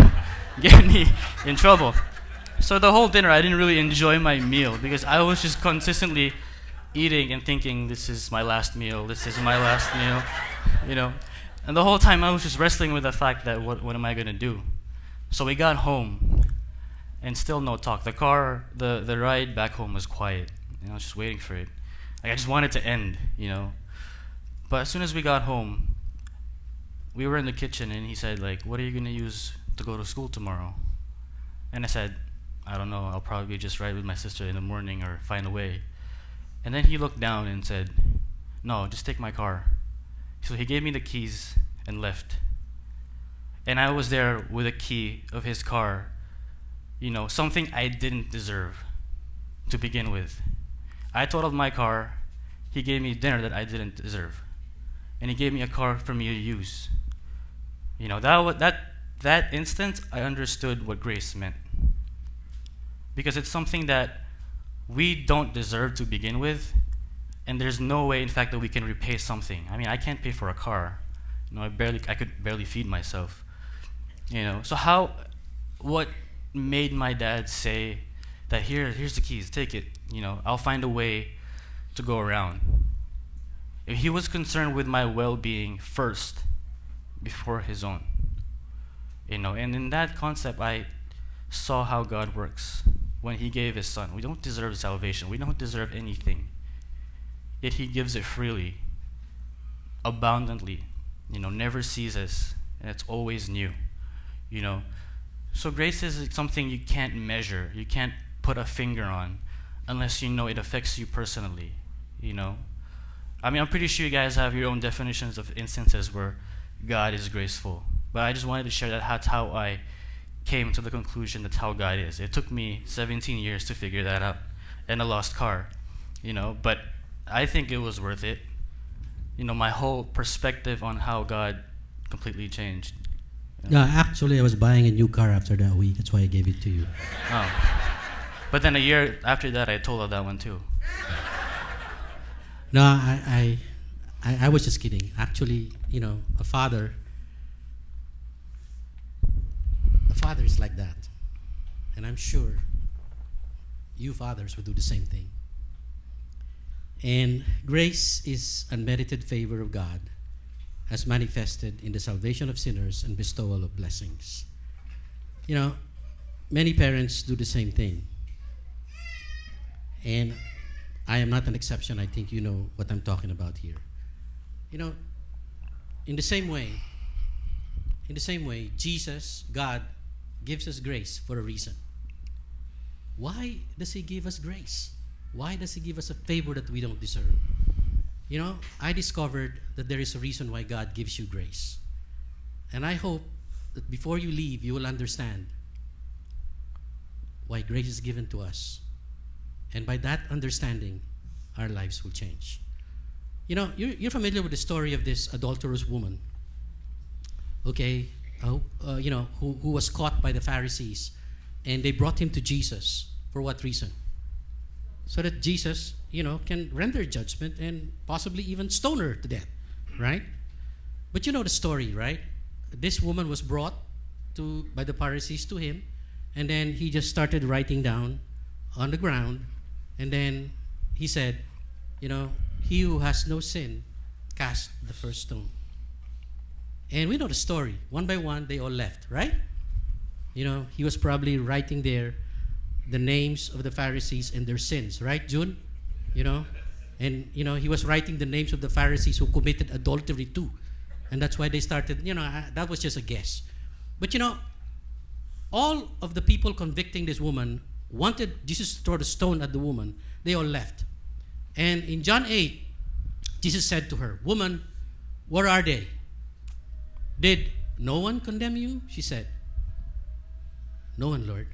like get me in trouble. So the whole dinner, I didn't really enjoy my meal because I was just consistently eating and thinking, this is my last meal, this is my last meal, you know. And the whole time I was just wrestling with the fact that what, what am I going to do? So we got home and still no talk. The car, the, the ride back home was quiet. I was just waiting for it. Like I just wanted to end, you know. But as soon as we got home, we were in the kitchen and he said like, "What are you going to use to go to school tomorrow?" And I said, I don't know, I'll probably just ride with my sister in the morning or find a way. And then he looked down and said, No, just take my car. So he gave me the keys and left. And I was there with a key of his car, you know, something I didn't deserve to begin with. I totaled my car, he gave me dinner that I didn't deserve. And he gave me a car for me to use. You know, that, that, that instant, I understood what grace meant because it's something that we don't deserve to begin with, and there's no way, in fact, that we can repay something. I mean, I can't pay for a car. You know, I barely, I could barely feed myself. You know, so how, what made my dad say that here, here's the keys, take it. You know, I'll find a way to go around. If he was concerned with my well-being first, before his own. You know, and in that concept, I saw how God works when He gave His Son. We don't deserve salvation, we don't deserve anything. Yet He gives it freely, abundantly, you know, never ceases, and it's always new, you know. So grace is something you can't measure, you can't put a finger on unless you know it affects you personally, you know. I mean, I'm pretty sure you guys have your own definitions of instances where God is graceful. But I just wanted to share that that's how I came to the conclusion that's how God is. It took me 17 years to figure that out and a lost car, you know, but I think it was worth it. You know, my whole perspective on how God completely changed. Yeah, actually, I was buying a new car after that week. That's why I gave it to you. Oh. But then a year after that, I told her that one too. No, I, I, I, I was just kidding. Actually, you know, a father, a father is like that, and I'm sure you fathers would do the same thing. And grace is unmerited favor of God as manifested in the salvation of sinners and bestowal of blessings. You know, many parents do the same thing. And I am not an exception. I think you know what I'm talking about here. You know, in the same way, in the same way, Jesus, God, gives us grace for a reason. Why does He give us grace? Why does He give us a favor that we don't deserve? You know, I discovered that there is a reason why God gives you grace. And I hope that before you leave, you will understand why grace is given to us. And by that understanding, our lives will change. You know, you're, you're familiar with the story of this adulterous woman, okay, uh, uh, you know, who, who was caught by the Pharisees. And they brought him to Jesus. For what reason? So that Jesus, you know, can render judgment and possibly even stone her to death, right? But you know the story, right? This woman was brought to by the Pharisees to him, and then he just started writing down on the ground, and then he said, you know, he who has no sin, cast the first stone. And we know the story. One by one, they all left, right? You know, he was probably writing there the names of the Pharisees and their sins, right, June? You know? And, you know, he was writing the names of the Pharisees who committed adultery too. And that's why they started, you know, I- that was just a guess. But, you know, all of the people convicting this woman wanted Jesus to throw the stone at the woman. They all left. And in John 8, Jesus said to her, Woman, where are they? Did no one condemn you? She said, No one, Lord.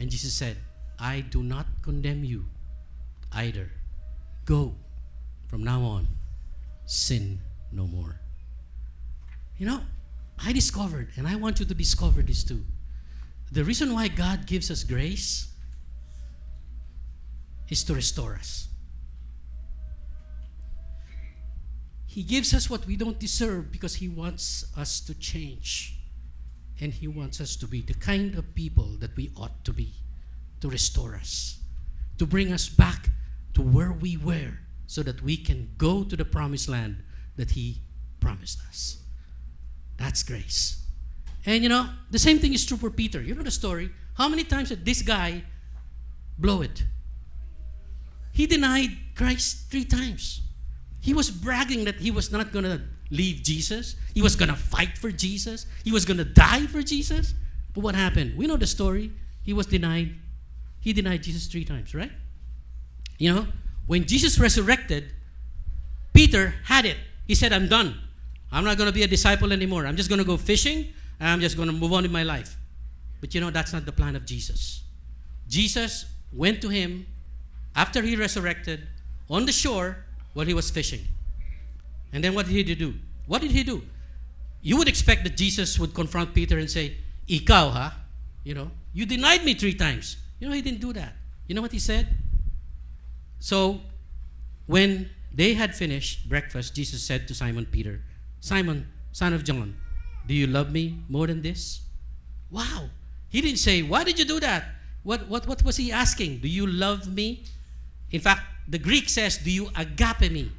And Jesus said, I do not condemn you either. Go from now on, sin no more. You know, I discovered, and I want you to discover this too. The reason why God gives us grace is to restore us. He gives us what we don't deserve because He wants us to change. And He wants us to be the kind of people that we ought to be, to restore us, to bring us back to where we were so that we can go to the promised land that He promised us. That's grace. And you know, the same thing is true for Peter. You know the story. How many times did this guy blow it? He denied Christ three times. He was bragging that he was not going to leave Jesus. He was going to fight for Jesus. He was going to die for Jesus. But what happened? We know the story. He was denied. He denied Jesus three times, right? You know, when Jesus resurrected, Peter had it. He said, I'm done. I'm not going to be a disciple anymore. I'm just going to go fishing I'm just going to move on in my life. But you know, that's not the plan of Jesus. Jesus went to him after he resurrected on the shore while he was fishing. And then what did he do? What did he do? You would expect that Jesus would confront Peter and say, Ikaw, ha? You know, you denied me three times. You know, he didn't do that. You know what he said? So, when they had finished breakfast, Jesus said to Simon Peter, Simon, son of John, do you love me more than this? Wow. He didn't say, Why did you do that? What, what, what was he asking? Do you love me? In fact, the Greek says, Do you agape me?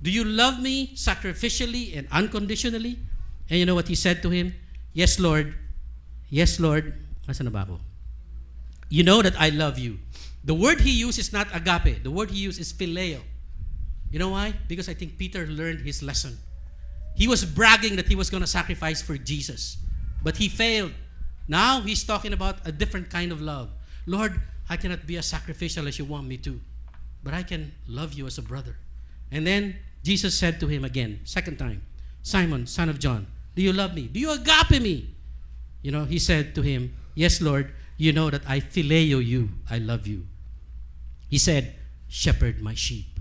Do you love me sacrificially and unconditionally? And you know what he said to him? Yes, Lord. Yes, Lord. Asan na ba ako? You know that I love you. The word he used is not agape. The word he used is phileo. You know why? Because I think Peter learned his lesson. He was bragging that he was going to sacrifice for Jesus, but he failed. Now he's talking about a different kind of love. Lord, I cannot be as sacrificial as you want me to, but I can love you as a brother. And then Jesus said to him again, second time, Simon, son of John, do you love me? Do you agape me? You know, he said to him, Yes, Lord, you know that I phileo you. I love you. He said, Shepherd my sheep.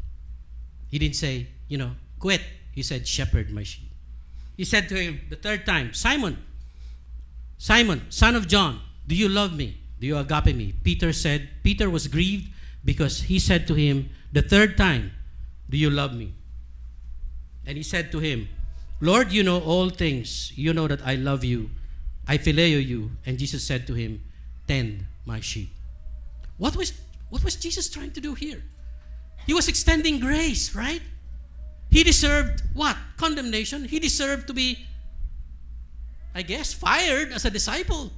He didn't say, you know, quit. He said, Shepherd my sheep. He said to him the third time, Simon, Simon, son of John, do you love me? Do you agape me? Peter said, Peter was grieved because he said to him the third time, Do you love me? And he said to him, Lord, you know all things. You know that I love you. I phileo you. And Jesus said to him, Tend my sheep. What was, what was Jesus trying to do here? He was extending grace, right? He deserved what? Condemnation. He deserved to be, I guess, fired as a disciple.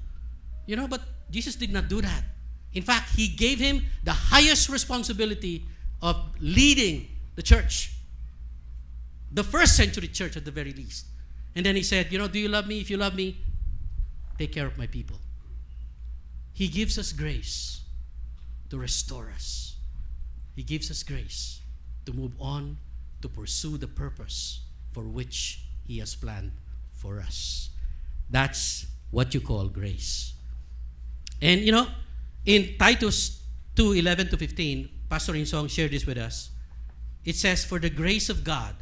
You know, but Jesus did not do that. In fact, he gave him the highest responsibility of leading the church. The first century church, at the very least. And then he said, You know, do you love me? If you love me, take care of my people. He gives us grace to restore us. He gives us grace to move on to pursue the purpose for which He has planned for us. That's what you call grace. And you know, in Titus 2 11 to 15, Pastor Insong shared this with us. It says, For the grace of God,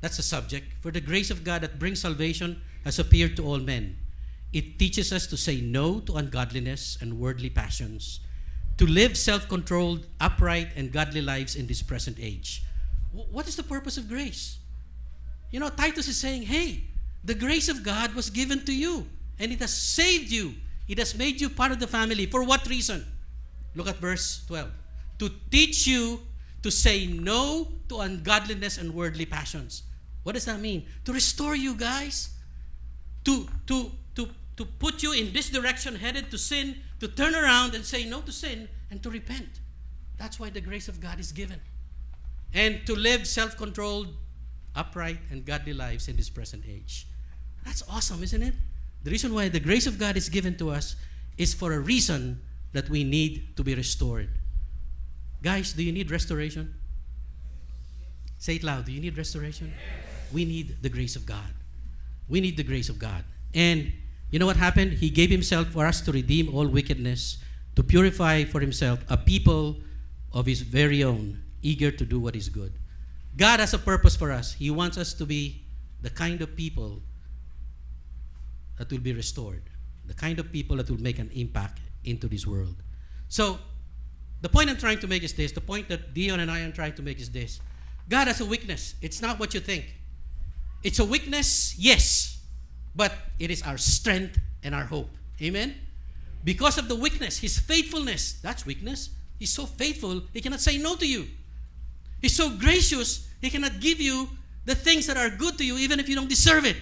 that's the subject, for the grace of God that brings salvation has appeared to all men. It teaches us to say no to ungodliness and worldly passions, to live self controlled, upright, and godly lives in this present age. Wh- What is the purpose of grace? You know, Titus is saying, hey, the grace of God was given to you, and it has saved you. It has made you part of the family. For what reason? Look at verse 12. To teach you to say no to ungodliness and worldly passions. What does that mean? To restore you guys, to to to to put you in this direction, headed to sin, to turn around and say no to sin and to repent. That's why the grace of God is given. And to live self-controlled, upright, and godly lives in this present age. That's awesome, isn't it? The reason why the grace of God is given to us is for a reason that we need to be restored. Guys, do you need restoration? Say it loud. Do you need restoration? We need the grace of God. We need the grace of God. And you know what happened? He gave himself for us to redeem all wickedness, to purify for himself a people of his very own, eager to do what is good. God has a purpose for us. He wants us to be the kind of people that will be restored, the kind of people that will make an impact into this world. So, the point I'm trying to make is this the point that Dion and I are trying to make is this God has a weakness. It's not what you think. It's a weakness, yes, but it is our strength and our hope. Amen? Because of the weakness, his faithfulness, that's weakness. He's so faithful, he cannot say no to you. He's so gracious, he cannot give you the things that are good to you even if you don't deserve it.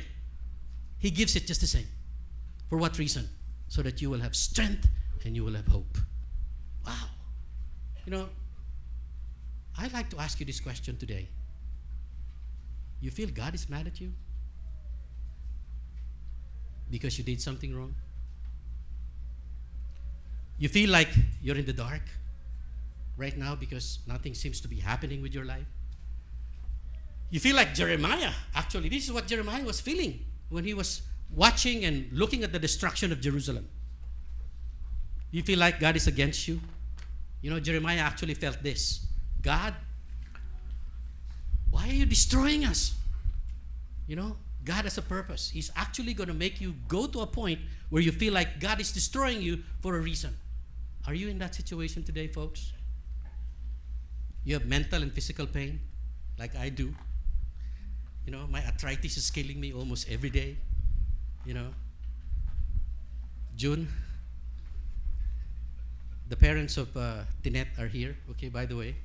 He gives it just the same. For what reason? So that you will have strength and you will have hope. Wow. You know, I'd like to ask you this question today. You feel God is mad at you? Because you did something wrong? You feel like you're in the dark right now because nothing seems to be happening with your life? You feel like Jeremiah. Actually, this is what Jeremiah was feeling when he was watching and looking at the destruction of Jerusalem. You feel like God is against you? You know, Jeremiah actually felt this God, why are you destroying us? You know, God has a purpose. He's actually going to make you go to a point where you feel like God is destroying you for a reason. Are you in that situation today, folks? You have mental and physical pain, like I do. You know, my arthritis is killing me almost every day. You know, June, the parents of uh, Tinette are here, okay, by the way.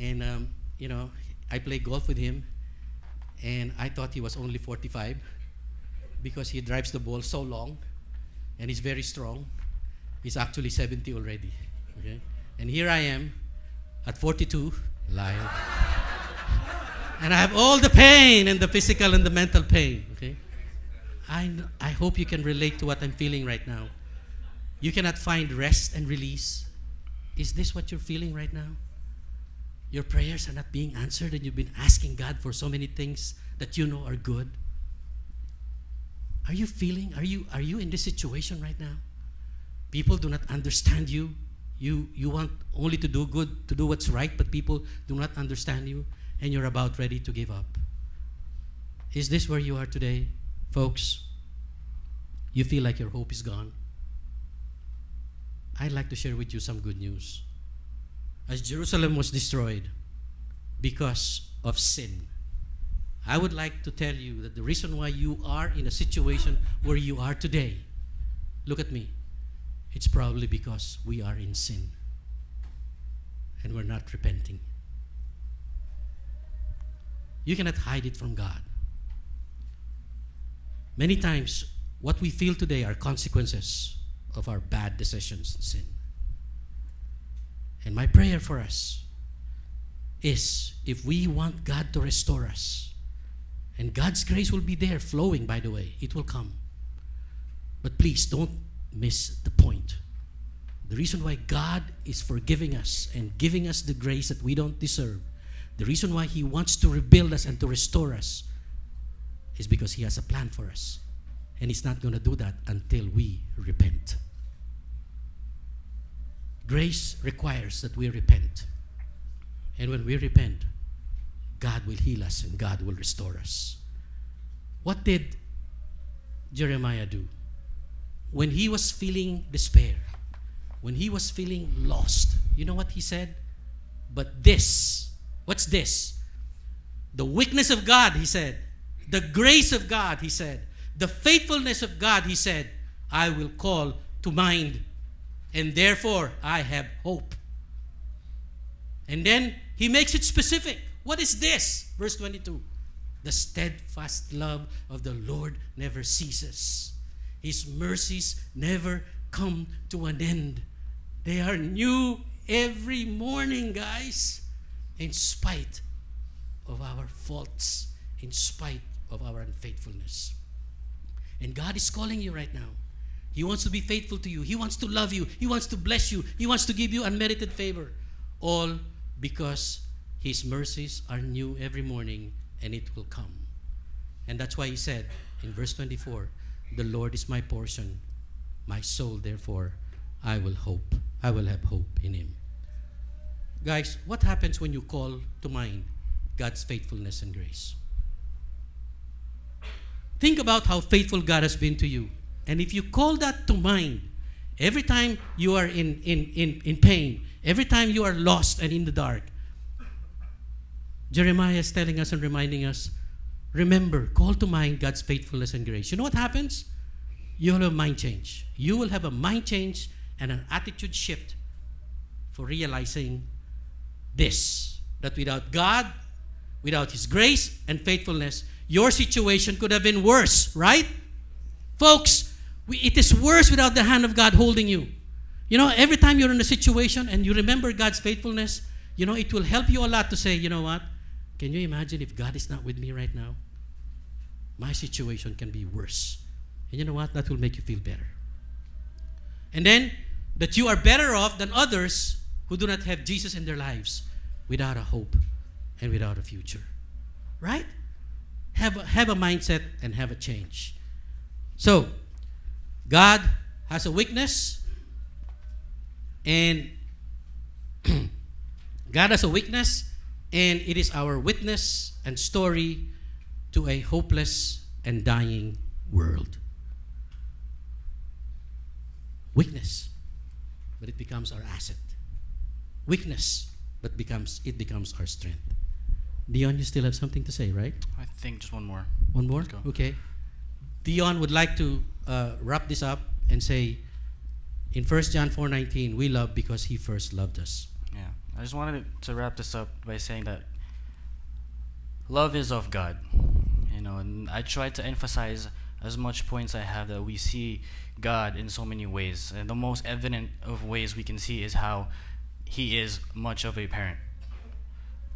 And, um, you know, I play golf with him, and I thought he was only 45 because he drives the ball so long and he's very strong. He's actually 70 already, okay? And here I am at 42, lying. And I have all the pain and the physical and the mental pain, okay? I, I hope you can relate to what I'm feeling right now. You cannot find rest and release. Is this what you're feeling right now? Your prayers are not being answered, and you've been asking God for so many things that you know are good. Are you feeling? Are you are you in this situation right now? People do not understand you. You you want only to do good, to do what's right, but people do not understand you, and you're about ready to give up. Is this where you are today, folks? You feel like your hope is gone. I'd like to share with you some good news. As Jerusalem was destroyed because of sin, I would like to tell you that the reason why you are in a situation where you are today, look at me, it's probably because we are in sin and we're not repenting. You cannot hide it from God. Many times, what we feel today are consequences of our bad decisions and sin. And my prayer for us is if we want God to restore us, and God's grace will be there flowing, by the way, it will come. But please don't miss the point. The reason why God is forgiving us and giving us the grace that we don't deserve, the reason why He wants to rebuild us and to restore us, is because He has a plan for us. And He's not going to do that until we repent. Grace requires that we repent. And when we repent, God will heal us and God will restore us. What did Jeremiah do? When he was feeling despair, when he was feeling lost, you know what he said? But this, what's this? The weakness of God, he said. The grace of God, he said. The faithfulness of God, he said, I will call to mind and therefore I have hope. And then he makes it specific. What is this? Verse 22. The steadfast love of the Lord never ceases. His mercies never come to an end. They are new every morning, guys, in spite of our faults, in spite of our unfaithfulness. And God is calling you right now. He wants to be faithful to you. He wants to love you. He wants to bless you. He wants to give you unmerited favor. All because His mercies are new every morning and it will come. And that's why He said in verse 24 The Lord is my portion. My soul, therefore, I will hope. I will have hope in Him. Guys, what happens when you call to mind God's faithfulness and grace? Think about how faithful God has been to you. And if you call that to mind, every time you are in, in, in, in pain, every time you are lost and in the dark, Jeremiah is telling us and reminding us remember, call to mind God's faithfulness and grace. You know what happens? You'll have a mind change. You will have a mind change and an attitude shift for realizing this that without God, without His grace and faithfulness, your situation could have been worse, right? Folks, we, it is worse without the hand of God holding you. You know, every time you're in a situation and you remember God's faithfulness, you know, it will help you a lot to say, you know what? Can you imagine if God is not with me right now? My situation can be worse. And you know what? That will make you feel better. And then, that you are better off than others who do not have Jesus in their lives without a hope and without a future. Right? Have a, have a mindset and have a change. So, God has a weakness, and God has a weakness, and it is our witness and story to a hopeless and dying world. Weakness, but it becomes our asset. Weakness, but becomes it becomes our strength. Dion, you still have something to say, right? I think just one more. One more? Okay. Dion would like to uh, wrap this up and say, in 1 John 4.19, we love because he first loved us. Yeah. I just wanted to wrap this up by saying that love is of God. You know, and I try to emphasize as much points I have that we see God in so many ways. And the most evident of ways we can see is how he is much of a parent.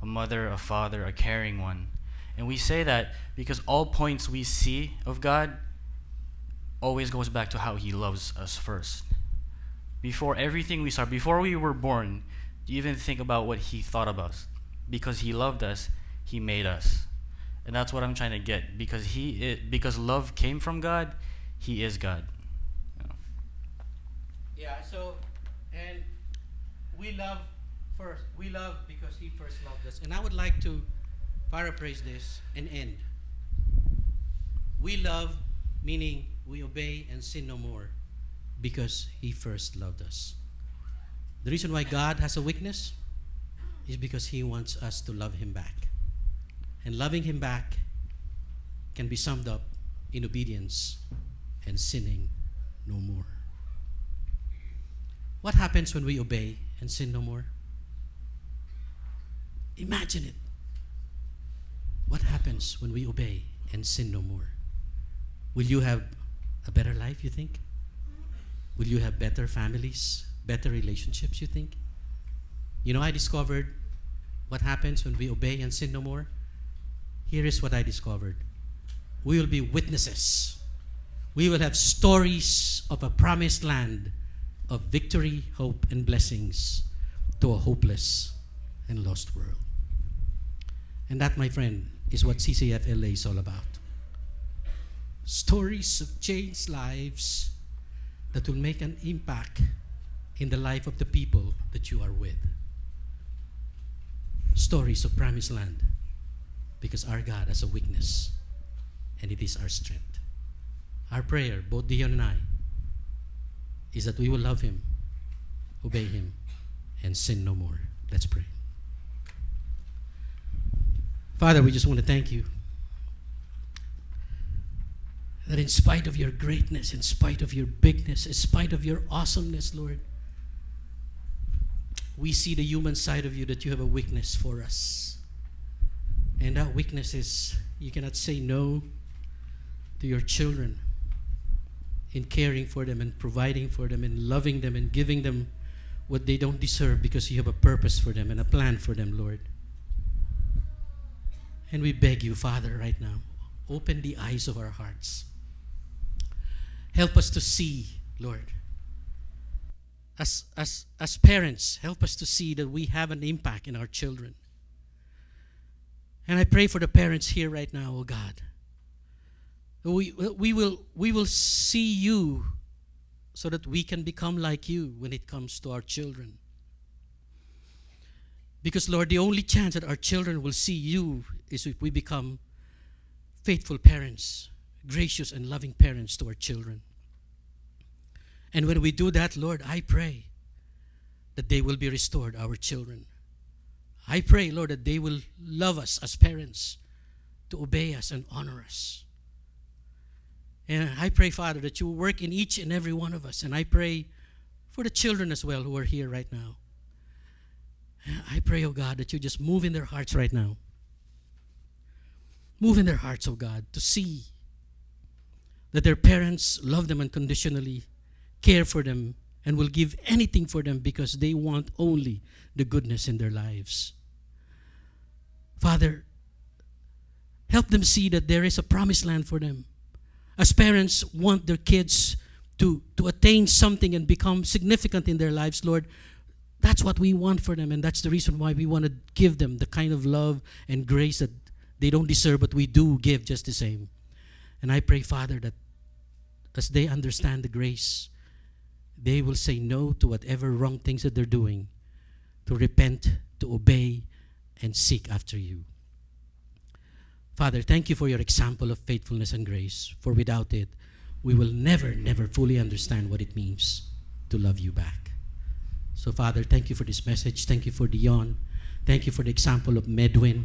A mother, a father, a caring one. And we say that because all points we see of God always goes back to how he loves us first. Before everything we saw, before we were born, even think about what he thought of us? Because he loved us, he made us. And that's what I'm trying to get. Because he i because love came from God, he is God. Know. Yeah, so, we love first. We love because he first loved us. And I would like to paraphrase this and end. We love, meaning we obey and sin no more because he first loved us. The reason why God has a weakness is because he wants us to love him back. And loving him back can be summed up in obedience and sinning no more. What happens when we obey and sin no more? Imagine it. What happens when we obey and sin no more? Will you have a better life, you think? Will you have better families, better relationships, you think? You know, I discovered what happens when we obey and sin no more. Here is what I discovered we will be witnesses. We will have stories of a promised land of victory, hope, and blessings to a hopeless and lost world. And that, my friend, is what CCF LA is all about. Stories of changed lives that will make an impact in the life of the people that you are with. Stories of promised land because our God has a weakness and it is our strength. Our prayer, both Dion and I, is that we will love Him, obey Him, and sin no more. Let's pray. Father, we just want to thank you that in spite of your greatness, in spite of your bigness, in spite of your awesomeness, Lord, we see the human side of you that you have a weakness for us. And that weakness is you cannot say no to your children in caring for them and providing for them and loving them and giving them what they don't deserve because you have a purpose for them and a plan for them, Lord. And we beg you, Father, right now, open the eyes of our hearts. Help us to see, Lord. As, as, as parents, help us to see that we have an impact in our children. And I pray for the parents here right now, oh God. We, we, will, we will see you so that we can become like you when it comes to our children. Because, Lord, the only chance that our children will see you is if we become faithful parents, gracious and loving parents to our children. And when we do that, Lord, I pray that they will be restored, our children. I pray, Lord, that they will love us as parents, to obey us and honor us. And I pray, Father, that you will work in each and every one of us. And I pray for the children as well who are here right now. I pray, oh God, that you just move in their hearts right now. Move in their hearts, oh God, to see that their parents love them unconditionally, care for them, and will give anything for them because they want only the goodness in their lives. Father, help them see that there is a promised land for them. As parents want their kids to, to attain something and become significant in their lives, Lord, that's what we want for them, and that's the reason why we want to give them the kind of love and grace that they don't deserve, but we do give just the same. And I pray, Father, that as they understand the grace, they will say no to whatever wrong things that they're doing, to repent, to obey, and seek after you. Father, thank you for your example of faithfulness and grace, for without it, we will never, never fully understand what it means to love you back. So, Father, thank you for this message. Thank you for Dion. Thank you for the example of Medwin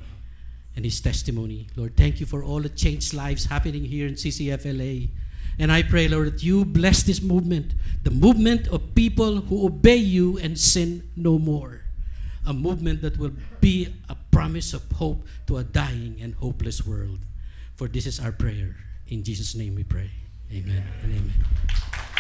and his testimony. Lord, thank you for all the changed lives happening here in CCFLA. And I pray, Lord, that you bless this movement, the movement of people who obey you and sin no more. A movement that will be a promise of hope to a dying and hopeless world. For this is our prayer. In Jesus' name we pray. Amen and amen.